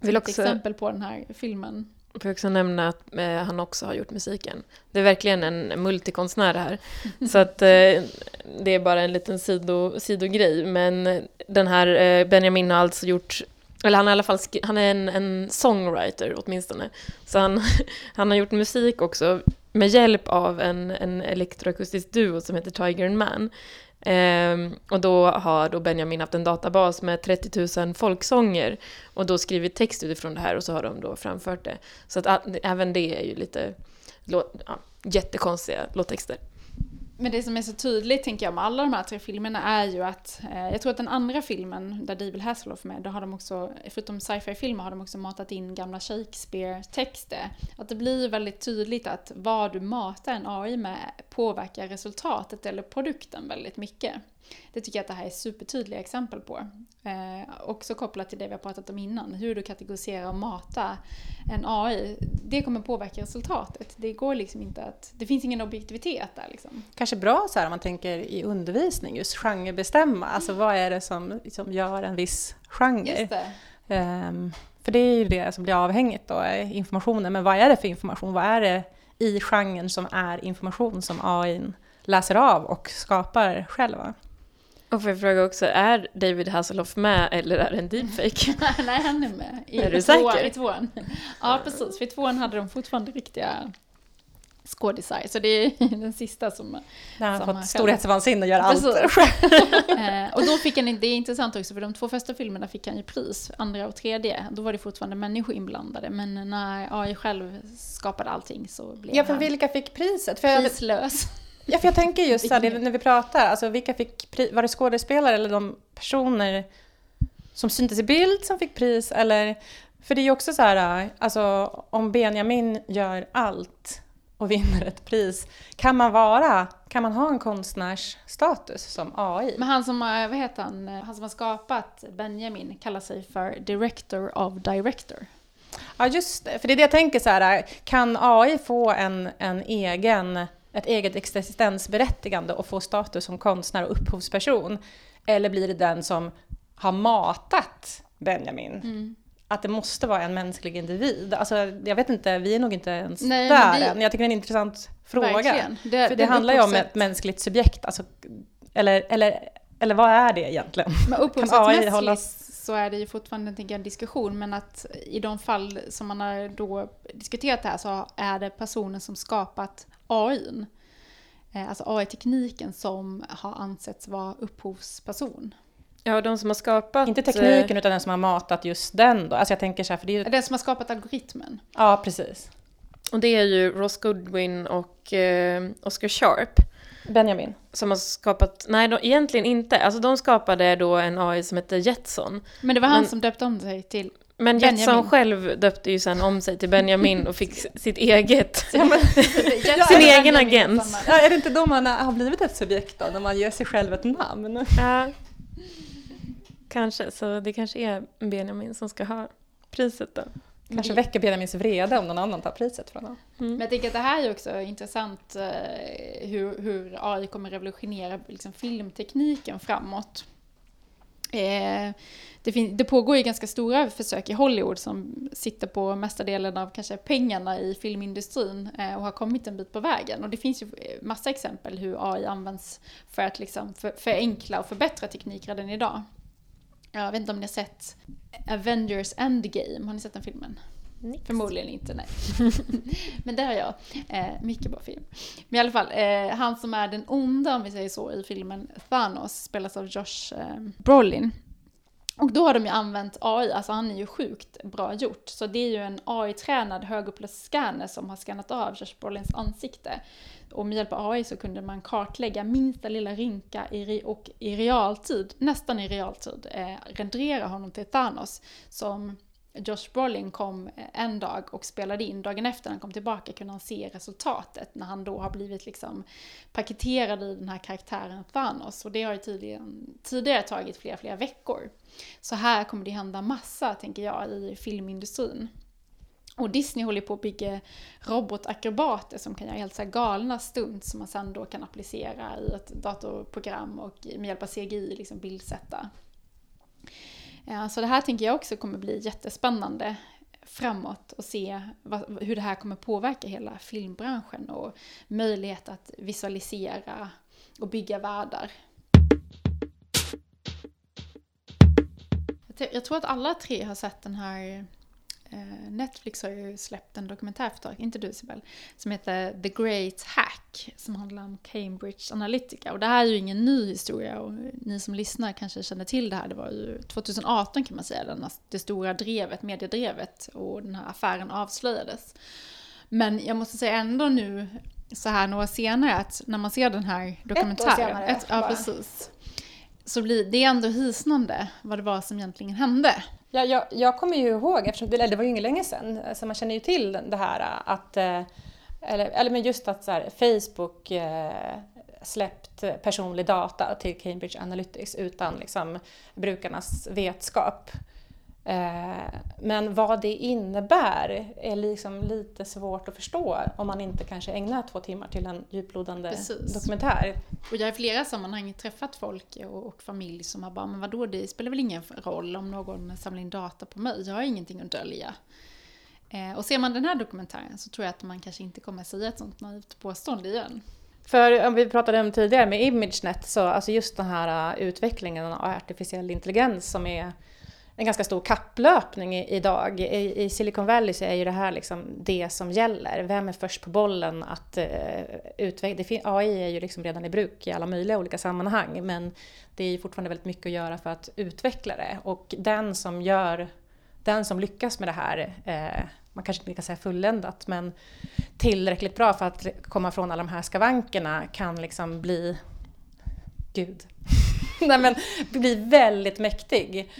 Vill Ett också- exempel på den här filmen. Jag får också nämna att eh, han också har gjort musiken. Det är verkligen en multikonstnär det här. Så att eh, det är bara en liten sido, sidogrej. Men den här eh, Benjamin har alltså gjort, eller han, är i alla fall han är en, en songwriter åtminstone. Så han, han har gjort musik också med hjälp av en, en elektroakustisk duo som heter Tiger and Man. Ehm, och då har då Benjamin haft en databas med 30 000 folksånger och då skrivit text utifrån det här och så har de då framfört det. Så att även det är ju lite ja, jättekonstiga låttexter. Men det som är så tydligt, tänker jag, med alla de här tre filmerna är ju att, eh, jag tror att den andra filmen, där David Hasselhoff är med, då har de också, förutom sci-fi-filmer, har de också matat in gamla Shakespeare-texter. Att det blir väldigt tydligt att vad du matar en AI med påverkar resultatet eller produkten väldigt mycket. Det tycker jag att det här är supertydliga exempel på. Eh, också kopplat till det vi har pratat om innan, hur du kategoriserar och matar en AI. Det kommer påverka resultatet. Det går liksom inte att, det finns ingen objektivitet där liksom. Kanske bra så här om man tänker i undervisning, just genrebestämma. Alltså vad är det som, som gör en viss genre? Just det. Ehm, för det är ju det som blir avhängigt då, eh, informationen. Men vad är det för information? Vad är det i genren som är information som AI läser av och skapar själva? Och får jag fråga också, är David Hasselhoff med eller är det en deepfake? Nej, han är med. I Är du tvåan, säker? I tvåan. Ja, precis. För i tvåan hade de fortfarande riktiga skådisar. Så det är den sista som... När han Som fått han storhetsvansinne och gör allt själv. Eh, och då fick han, det är intressant också, för de två första filmerna fick han ju pris, andra och tredje. Då var det fortfarande människor inblandade. Men när AI själv skapade allting så blev Ja, för han vilka fick priset? För jag, prislös. Ja, för jag tänker just så när vi pratar, alltså vilka fick? Var det skådespelare eller de personer som syntes i bild som fick pris? Eller, för det är ju också så här, alltså om Benjamin gör allt och vinner ett pris, kan man vara, kan man ha en konstnärsstatus som AI? Men han som, har- vad heter han, han som har skapat Benjamin kallar sig för Director of Director. Ja, just det. För det är det jag tänker så här, kan AI få en, en egen, ett eget existensberättigande och få status som konstnär och upphovsperson? Eller blir det den som har matat Benjamin? Mm. Att det måste vara en mänsklig individ? Alltså, jag vet inte, vi är nog inte ens Nej, där det- än. Jag tycker det är en intressant fråga. Verkligen. För det den handlar ju om ett mänskligt subjekt. Alltså, eller, eller, eller vad är det egentligen? Men upphovsrättsmässigt hållas- så är det ju fortfarande jag, en diskussion, men att i de fall som man har då diskuterat det här så är det personen som skapat AI, eh, alltså AI-tekniken som har ansetts vara upphovsperson. Ja, de som har skapat... Inte tekniken utan den som har matat just den då. Alltså jag tänker så här, för det är ju... Den som har skapat algoritmen. Ja, precis. Och det är ju Ross Goodwin och eh, Oscar Sharp. Benjamin. Som har skapat, nej de, egentligen inte. Alltså de skapade då en AI som heter Jetson. Men det var han Men- som döpte om sig till... Men. Jetson själv döpte ju sen om sig till Benjamin och fick sitt eget, Ja, men, sin egen agent. ja, är det inte då man har blivit ett subjekt då, när man ger sig själv ett namn? Ja, kanske. Så det kanske är Benjamin som ska ha priset då. Kanske väcker Benjamins vrede om någon annan tar priset från honom. Men jag tänker att det här är också intressant eh, hur, hur AI kommer revolutionera liksom, filmtekniken framåt. Eh, det, fin- det pågår ju ganska stora försök i Hollywood som sitter på mesta delen av kanske pengarna i filmindustrin eh, och har kommit en bit på vägen. Och det finns ju eh, massa exempel hur AI används för att liksom för, förenkla och förbättra teknik redan idag. Jag vet inte om ni har sett Avengers Endgame, har ni sett den filmen? Förmodligen inte, nej. Men det har jag. Eh, mycket bra film. Men i alla fall, eh, han som är den onda, om vi säger så, i filmen Thanos spelas av Josh eh, Brolin. Och då har de ju använt AI, alltså han är ju sjukt bra gjort. Så det är ju en AI-tränad högupplöst-scanner som har skannat av Josh Brolins ansikte. Och med hjälp av AI så kunde man kartlägga minsta lilla rynka i, och i realtid, nästan i realtid, eh, rendera honom till Thanos. Som Josh Brolin kom eh, en dag och spelade in. Dagen efter han kom tillbaka kunde han se resultatet när han då har blivit liksom paketerad i den här karaktären Thanos. Och det har ju tidigare, tidigare tagit flera, flera veckor. Så här kommer det hända massa, tänker jag, i filmindustrin. Och Disney håller på att bygga robotakrobater som kan göra helt så här galna stunts som man sen då kan applicera i ett datorprogram och med hjälp av CGI liksom bildsätta. Eh, så det här tänker jag också kommer bli jättespännande framåt och se vad, hur det här kommer påverka hela filmbranschen och möjlighet att visualisera och bygga världar. Jag tror att alla tre har sett den här Netflix har ju släppt en dokumentär för ett tag, inte du Sibel, som heter The Great Hack som handlar om Cambridge Analytica. Och det här är ju ingen ny historia och ni som lyssnar kanske känner till det här. Det var ju 2018 kan man säga, den, det stora drevet, mediedrevet och den här affären avslöjades. Men jag måste säga ändå nu, så här några år senare, att när man ser den här dokumentären. senare, ett, ja, precis. Så blir det ändå hisnande vad det var som egentligen hände. Ja, jag, jag kommer ju ihåg, eftersom det, det var ju inget länge sedan, eh, så man känner ju till det här eh, att, eh, eller, eller men just att så här, Facebook eh, släppt personlig data till Cambridge Analytics utan liksom, brukarnas vetskap. Eh, Men vad det innebär är liksom lite svårt att förstå om man inte kanske ägnar två timmar till en djuplodande Precis. dokumentär. Och jag har i flera sammanhang träffat folk och, och familj som har bara, men vadå, det spelar väl ingen roll om någon samlar in data på mig, jag har ingenting att dölja. Eh, och ser man den här dokumentären så tror jag att man kanske inte kommer säga ett sånt naivt påstående igen. För om vi pratade om tidigare med ImageNet så alltså just den här uh, utvecklingen av artificiell intelligens som är en ganska stor kapplöpning idag. I, I Silicon Valley så är ju det här liksom det som gäller. Vem är först på bollen att eh, uh, utveckla? AI är ju liksom redan i bruk i alla möjliga olika sammanhang men det är ju fortfarande väldigt mycket att göra för att utveckla det. Och den som gör den som lyckas med det här, uh, man kanske inte kan säga fulländat, men tillräckligt bra för att komma från alla de här skavankerna kan liksom bli Gud. Nej men bli väldigt mäktig.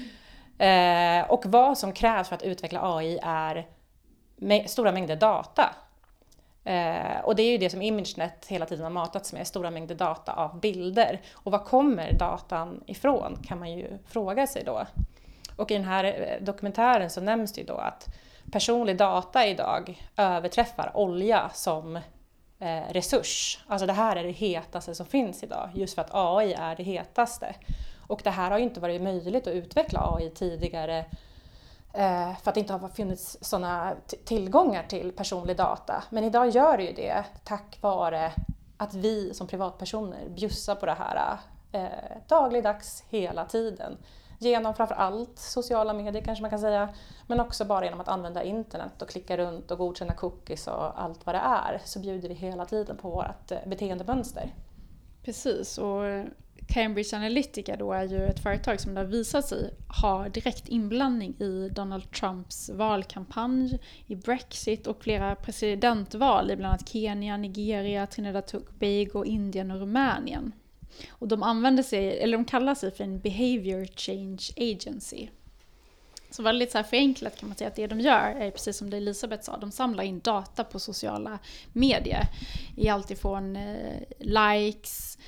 Eh, och vad som krävs för att utveckla AI är stora mängder data. Eh, och det är ju det som ImageNet hela tiden har matats med, stora mängder data av bilder. Och var kommer datan ifrån kan man ju fråga sig då. Och i den här eh, dokumentären så nämns det ju då att personlig data idag överträffar olja som eh, resurs. Alltså det här är det hetaste som finns idag, just för att AI är det hetaste. Och det här har ju inte varit möjligt att utveckla AI tidigare eh, för att det inte har funnits sådana tillgångar till personlig data. Men idag gör det ju det tack vare att vi som privatpersoner bjussar på det här eh, dagligdags hela tiden. genom framför allt sociala medier kanske man kan säga, men också bara genom att använda internet och klicka runt och godkänna cookies och allt vad det är, så bjuder vi hela tiden på vårt eh, beteendemönster. Precis, och eh, Cambridge Analytica då är ju ett företag som det har visat sig ha direkt inblandning i Donald Trumps valkampanj, i Brexit och flera presidentval i bland annat Kenya, Nigeria, Trinidad och Tobago, Indien och Rumänien. Och de använder sig, eller de kallar sig för en Behavior Change Agency. Så väldigt så här förenklat kan man säga att det de gör är precis som det Elisabeth sa, de samlar in data på sociala medier. I allt ifrån eh, likes,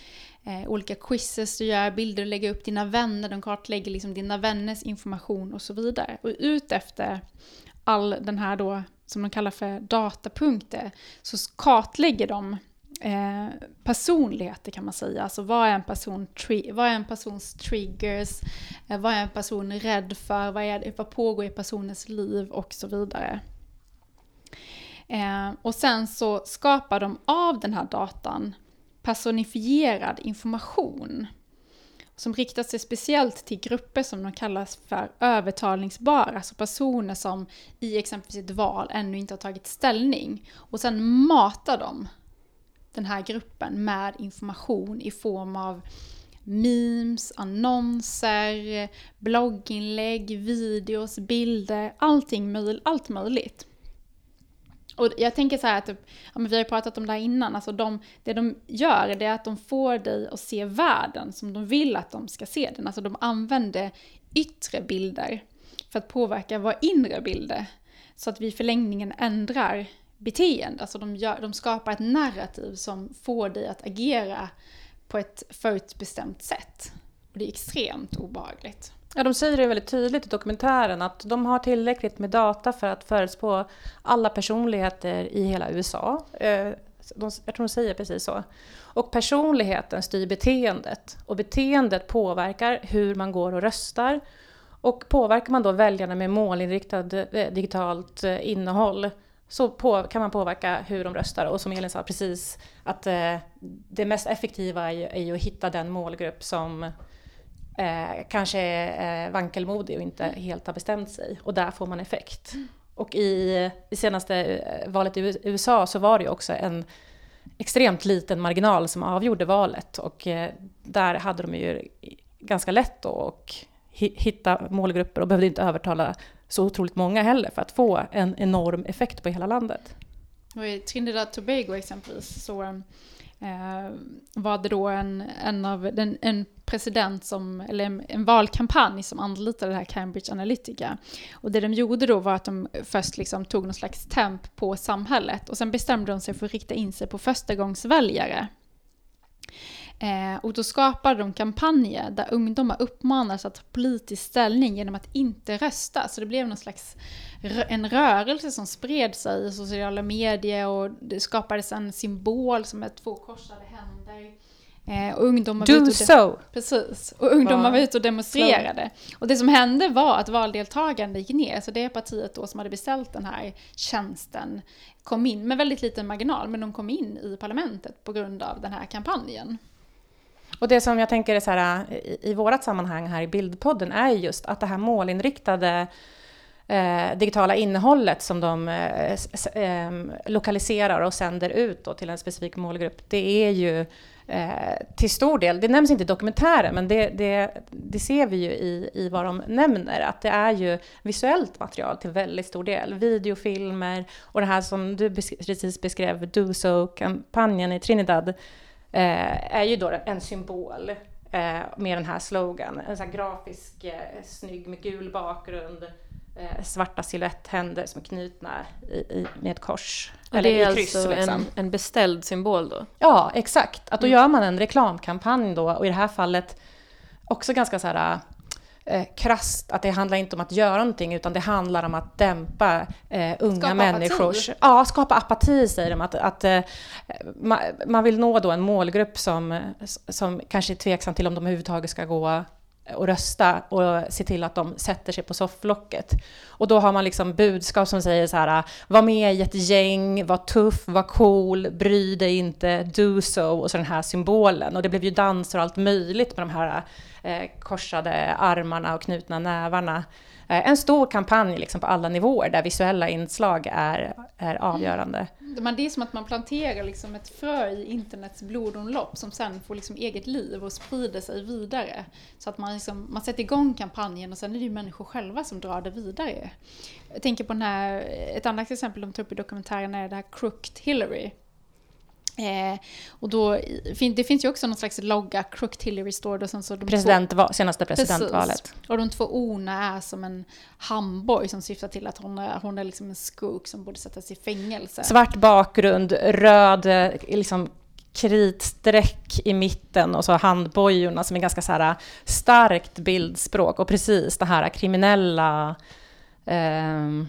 eh, olika quizzes du gör, bilder du lägger upp, dina vänner, de kartlägger liksom dina vänners information och så vidare. Och utefter all den här då, som de kallar för datapunkter, så kartlägger de eh, personligheter kan man säga. Alltså vad är en, person vad är en persons triggers? Eh, vad är en person rädd för? Vad, är vad pågår i personens liv? Och så vidare. Eh, och sen så skapar de av den här datan personifierad information som riktar sig speciellt till grupper som de kallas för övertalningsbara, alltså personer som i exempelvis ett val ännu inte har tagit ställning. Och sen matar de den här gruppen med information i form av memes, annonser, blogginlägg, videos, bilder, allting möj allt möjligt. Och jag tänker så här att, ja, men vi har ju pratat om det här innan, alltså de, det de gör det är att de får dig att se världen som de vill att de ska se den. Alltså de använder yttre bilder för att påverka våra inre bilder. Så att vi i förlängningen ändrar beteende. Alltså de, gör, de skapar ett narrativ som får dig att agera på ett förutbestämt sätt. Och det är extremt obehagligt. Ja, de säger det väldigt tydligt i dokumentären att de har tillräckligt med data för att förutspå alla personligheter i hela USA. Eh, de, jag tror de säger precis så. Och personligheten styr beteendet. Och beteendet påverkar hur man går och röstar. Och påverkar man då väljarna med målinriktat eh, digitalt eh, innehåll så på, kan man påverka hur de röstar. Och som Elin sa precis, att eh, det mest effektiva är ju, är ju, att hitta den målgrupp som eh, kanske är eh, vankelmodig och inte helt har bestämt sig. Och där får man effekt. Mm. Och i, i senaste eh, valet i USA så var det ju också en extremt liten marginal som avgjorde valet. Och eh, där hade de ju ganska lätt då att hitta målgrupper och behövde inte övertala så otroligt många heller för att få en enorm effekt på hela landet. Och I Trinidad Tobago exempelvis så eh, var det då en, en, av, den, en president som, eller en, en, valkampanj som anlitade det här Cambridge Analytica. Och det de gjorde då var att de först liksom tog någon slags temp på samhället och sen bestämde de sig för att rikta in sig på förstagångsväljare. Eh, och då skapade de kampanjer där ungdomar uppmanas att ta politisk ställning genom att inte rösta. Så det blev någon slags en rörelse som spred sig i sociala medier och det skapades en symbol som är två korsade händer. Eh, och ungdomar Do var so! Precis. Och ungdomar var ute och demonstrerade. Och det som hände var att valdeltagande gick ner. Så det partiet då som hade beställt den här tjänsten kom in med väldigt liten marginal, men de kom in i parlamentet på grund av den här kampanjen. Och det som jag tänker är så här, i, i vårat sammanhang här i Bildpodden är just att det här målinriktade eh, digitala innehållet som de eh, eh, lokaliserar och sänder ut till en specifik målgrupp, det är ju eh, till stor del, det nämns inte i dokumentären, men det, det, det, ser vi ju i, i vad de nämner, att det är ju visuellt material till väldigt stor del. Videofilmer och det här som du precis beskrev, Do So-kampanjen i Trinidad, eh, är ju då en symbol eh, med den här slogan. En sån här grafisk, eh, snygg med gul bakgrund, svarta silhuetthänder som är knutna i, i, med kors. Och eller det är kryss, alltså liksom. en, en beställd symbol då? Ja, exakt. Att då mm. gör man en reklamkampanj då och i det här fallet också ganska så här eh, krasst, att det handlar inte om att göra någonting utan det handlar om att dämpa eh, unga skapa människors... Apati. Ja, skapa apati säger de. Att, att eh, man, man vill nå då en målgrupp som, som kanske är tveksam till om de överhuvudtaget ska gå och rösta och se till att de sätter sig på sofflocket. Och då har man liksom budskap som säger så här, var med i ett gäng, var tuff, var cool, bry dig inte, do so, och så den här symbolen. Och det blev ju danser och allt möjligt med de här eh, korsade armarna och knutna nävarna. Eh, en stor kampanj liksom på alla nivåer där visuella inslag är, är avgörande. Men det är som att man planterar liksom ett frö i internets blodomlopp som sen får liksom eget liv och sprider sig vidare. Så att man, liksom, man sätter igång kampanjen och sen är det ju människor själva som drar det vidare. Jag tänker på den här, ett annat exempel de tar upp i dokumentären är det här Crooked Hillary Eh, och då, det finns ju också någon slags logga, Crooked Hillary står det. Sen så de Presidentval, två, senaste presidentvalet. Precis. Och de två orna är som en handboj som syftar till att hon är, hon är liksom en skog som borde sättas i fängelse. Svart bakgrund, röd liksom kritstreck i mitten och så handbojorna som är ganska så här starkt bildspråk och precis det här kriminella eh,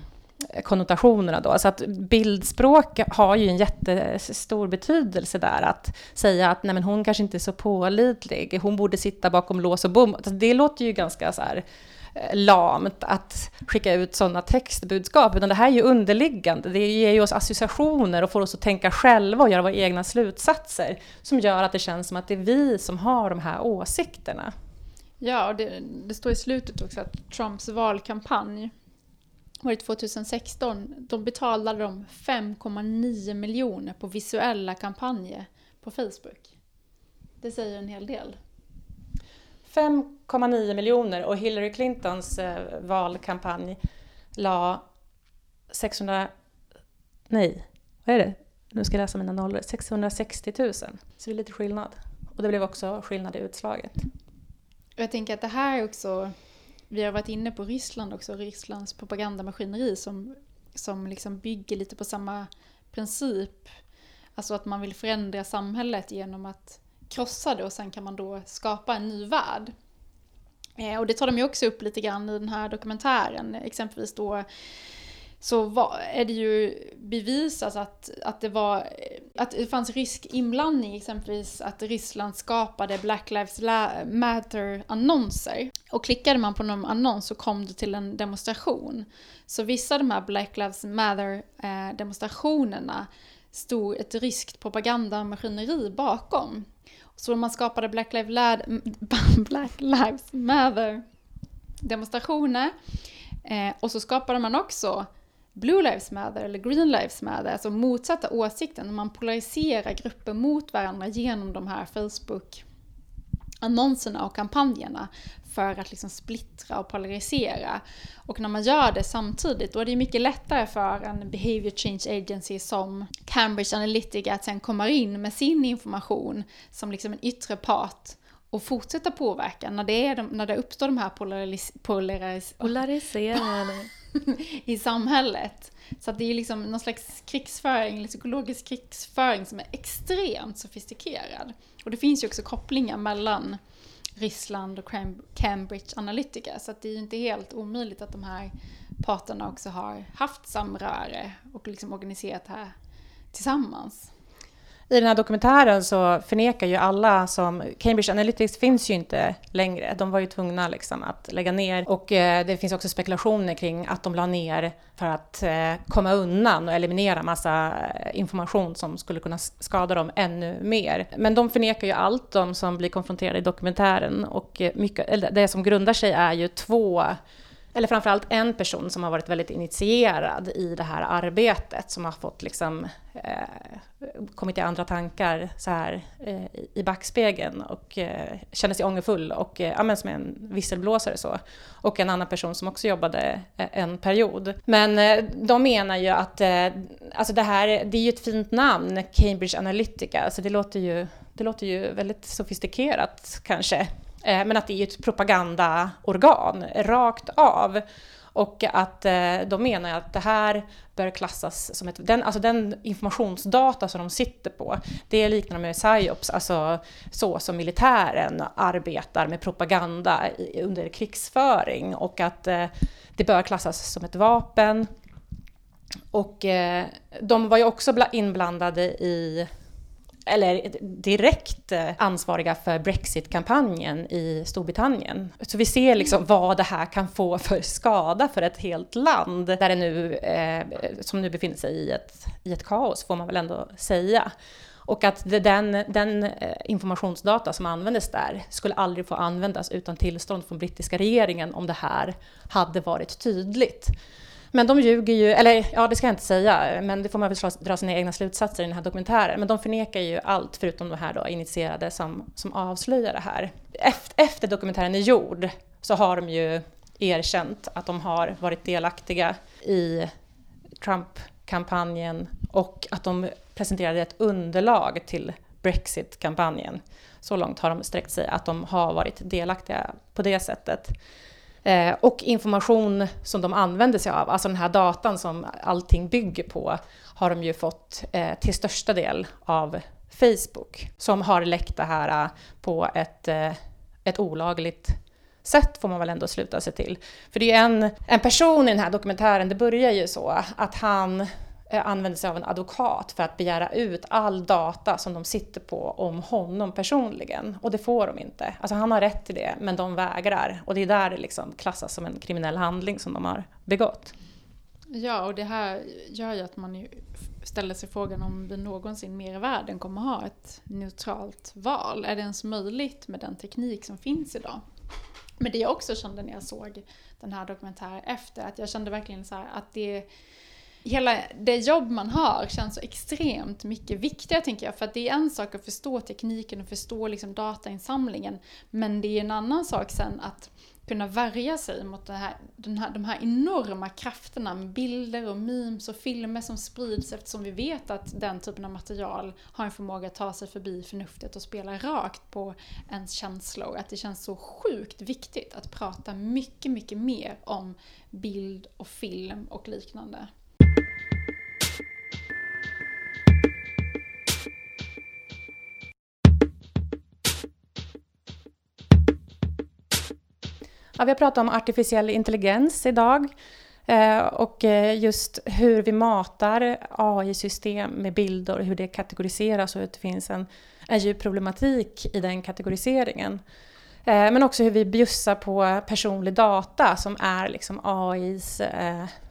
konnotationerna då. Så att bildspråk har ju en jättestor betydelse där. Att säga att nej men hon kanske inte är så pålitlig, hon borde sitta bakom lås och bom. Alltså, det låter ju ganska så här eh, lamt att skicka ut sådana textbudskap, utan det här är ju underliggande. Det ger ju oss associationer och får oss att tänka själva och göra våra egna slutsatser, som gör att det känns som att det är vi som har de här åsikterna. Ja, och det, det står i slutet också att Trumps valkampanj var det 2016, de betalade de 5,9 miljoner på visuella kampanjer på Facebook. Det säger en hel del. 5,9 miljoner och Hillary Clintons eh, valkampanj la 600... Nej, vad är det? Nu ska jag läsa mina nollor. 660 000. Så det är lite skillnad. Och det blev också skillnad i utslaget. Jag tänker att det här är också vi har varit inne på Ryssland också, Rysslands propagandamaskineri som, som liksom bygger lite på samma princip. Alltså att man vill förändra samhället genom att krossa det och sen kan man då skapa en ny värld. Eh, och det tar de ju också upp lite grann i den här dokumentären, exempelvis då så var, är det ju bevisat att, att, det var, att det fanns rysk inblandning, exempelvis att Ryssland skapade Black Lives Matter-annonser. Och klickade man på någon annons så kom det till en demonstration. Så vissa av de här Black Lives Matter-demonstrationerna eh, stod ett ryskt propagandamaskineri bakom. Så man skapade Black Lives, Black Lives Matter demonstrationer eh, och så skapade man också Blue Lives Matter eller Green Lives Matter, alltså motsatta åsikten. Man polariserar grupper mot varandra genom de här Facebook-annonserna och kampanjerna för att liksom splittra och polarisera. Och när man gör det samtidigt, då är det mycket lättare för en behavior change agency som Cambridge Analytica att sen komma in med sin information som liksom en yttre part och fortsätta påverka när det, är de, när det uppstår de här polaris, polaris, polariserade i samhället. Så att det är liksom någon slags krigsföring, eller psykologisk krigsföring som är extremt sofistikerad. Och det finns ju också kopplingar mellan Ryssland och Cambridge Analytica, så att det är ju inte helt omöjligt att de här parterna också har haft samröre och liksom organiserat det här tillsammans. I den här dokumentären så förnekar ju alla som... Cambridge Analytics finns ju inte längre. De var ju tvungna liksom att lägga ner. Och eh, det finns också spekulationer kring att de la ner för att eh, komma undan och eliminera massa eh, information som skulle kunna skada dem ännu mer. Men de förnekar ju allt, de som blir konfronterade i dokumentären. Och eh, mycket, det som grundar sig är ju två eller framförallt en person som har varit väldigt initierad i det här arbetet, som har fått liksom, eh, kommit till andra tankar så här eh, i backspegeln och eh, känner sig ångerfull och eh, ja, som en visselblåsare så. Och en annan person som också jobbade eh, en period. Men eh, de menar ju att eh, alltså det här, det är ju ett fint namn, Cambridge Analytica, så det låter ju, det låter ju väldigt sofistikerat kanske. Eh, men att det är ett propagandaorgan rakt av. Och att eh, de menar att det här bör klassas som ett... Den, alltså den informationsdata som de sitter på, det liknar med psyops, alltså så som militären arbetar med propaganda under krigsföring och att eh, det bör klassas som ett vapen. Och eh, de var ju också inblandade i eller direkt eh, ansvariga för Brexit-kampanjen i Storbritannien. Så vi ser liksom vad det här kan få för skada för ett helt land, där det nu, eh, som nu befinner sig i ett, i ett kaos, får man väl ändå säga. Och att den, den eh, informationsdata som användes där skulle aldrig få användas utan tillstånd från brittiska regeringen om det här hade varit tydligt. Men de ljuger ju, eller ja det ska jag inte säga, men det får man väl dra sina egna slutsatser i den här dokumentären. Men de förnekar ju allt förutom de här då initierade som, som avslöjar det här. Efter, efter dokumentären är gjord så har de ju erkänt att de har varit delaktiga i Trump-kampanjen och att de presenterade ett underlag till Brexit-kampanjen. Så långt har de sträckt sig att de har varit delaktiga på det sättet. Eh, och information som de använder sig av, alltså den här datan som allting bygger på, har de ju fått eh, till största del av Facebook, som har läckt det här eh, på ett, eh, ett olagligt sätt får man väl ändå sluta sig till. För det är en, en person i den här dokumentären, det börjar ju så att han Eh, använder sig av en advokat för att begära ut all data som de sitter på om honom personligen. Och det får de inte. Alltså han har rätt till det, men de vägrar. Och det är där det liksom klassas som en kriminell handling som de har begått. Ja, och det här gör ju att man ju ställer sig frågan om vi någonsin mer i världen kommer ha ett neutralt val. Är det ens möjligt med den teknik som finns idag? Men det jag också kände när jag såg den här dokumentären efter, att jag kände verkligen så att det Hela det jobb man har känns så extremt mycket viktigare tänker jag. För att det är en sak att förstå tekniken och förstå liksom datainsamlingen. Men det är en annan sak sen att kunna värja sig mot det här, den här, de här enorma krafterna med bilder och memes och filmer som sprids eftersom vi vet att den typen av material har en förmåga att ta sig förbi förnuftet och spela rakt på ens känslor. Att det känns så sjukt viktigt att prata mycket, mycket mer om bild och film och liknande. Ja, vi har pratat om artificiell intelligens idag eh, och eh, just hur vi matar AI-system med bilder och hur det kategoriseras och att det finns en, en djup problematik i den kategoriseringen. Eh, men också hur vi bjussar på personlig data som är liksom AIs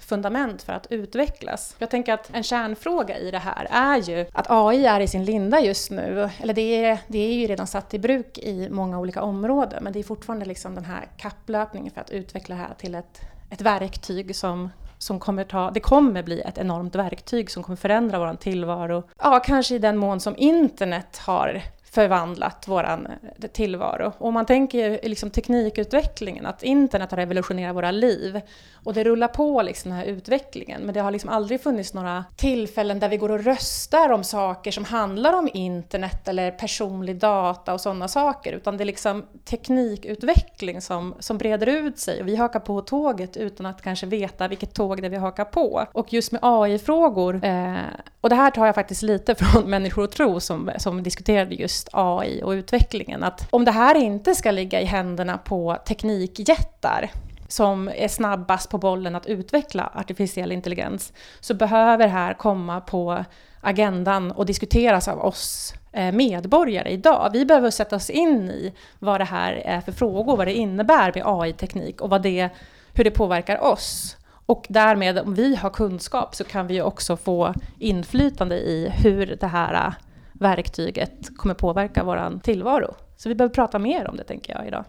fundament för att utvecklas. Jag tänker att en kärnfråga i det här är ju att AI är i sin linda just nu, eller det är, det är ju redan satt i bruk i många olika områden, men det är fortfarande liksom den här kapplöpningen för att utveckla det här till ett, ett verktyg som som kommer ta, det kommer bli ett enormt verktyg som kommer förändra vår tillvaro. Ja, kanske i den mån som internet har förvandlat vår eh, tillvaro. Och om man tänker liksom teknikutvecklingen, att internet har revolutionerat våra liv och det rullar på liksom den här utvecklingen. Men det har liksom aldrig funnits några tillfällen där vi går och röstar om saker som handlar om internet eller personlig data och sådana saker. Utan det är liksom teknikutveckling som, som breder ut sig och vi hakar på tåget utan att kanske veta vilket tåg det är vi hakar på. Och just med AI-frågor, eh, och det här tar jag faktiskt lite från Människor och tro som, som diskuterade just just AI och utvecklingen, att om det här inte ska ligga i händerna på teknikjättar som är snabbast på bollen att utveckla artificiell intelligens, så behöver det här komma på agendan och diskuteras av oss eh, medborgare idag. Vi behöver sätta oss in i vad det här är för frågor, vad det innebär med AI-teknik och vad det, hur det påverkar oss. Och därmed, om vi har kunskap, så kan vi också få inflytande i hur det här verktyget kommer påverka vår tillvaro. Så vi behöver prata mer om det, tänker jag, idag.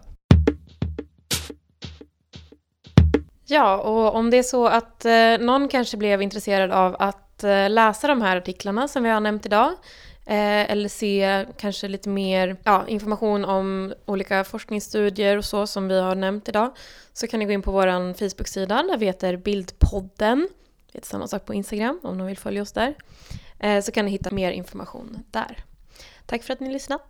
Ja, och om det är så att eh, någon kanske blev intresserad av att eh, läsa de här artiklarna som vi har nämnt idag, Eh, eller se kanske lite mer ja, information om olika forskningsstudier och så som vi har nämnt idag så kan ni gå in på vår Facebook-sida där vi heter Bildpodden. Det är samma sak på Instagram om någon vill följa oss där. Eh, så kan ni hitta mer information där. Tack för att ni lyssnade!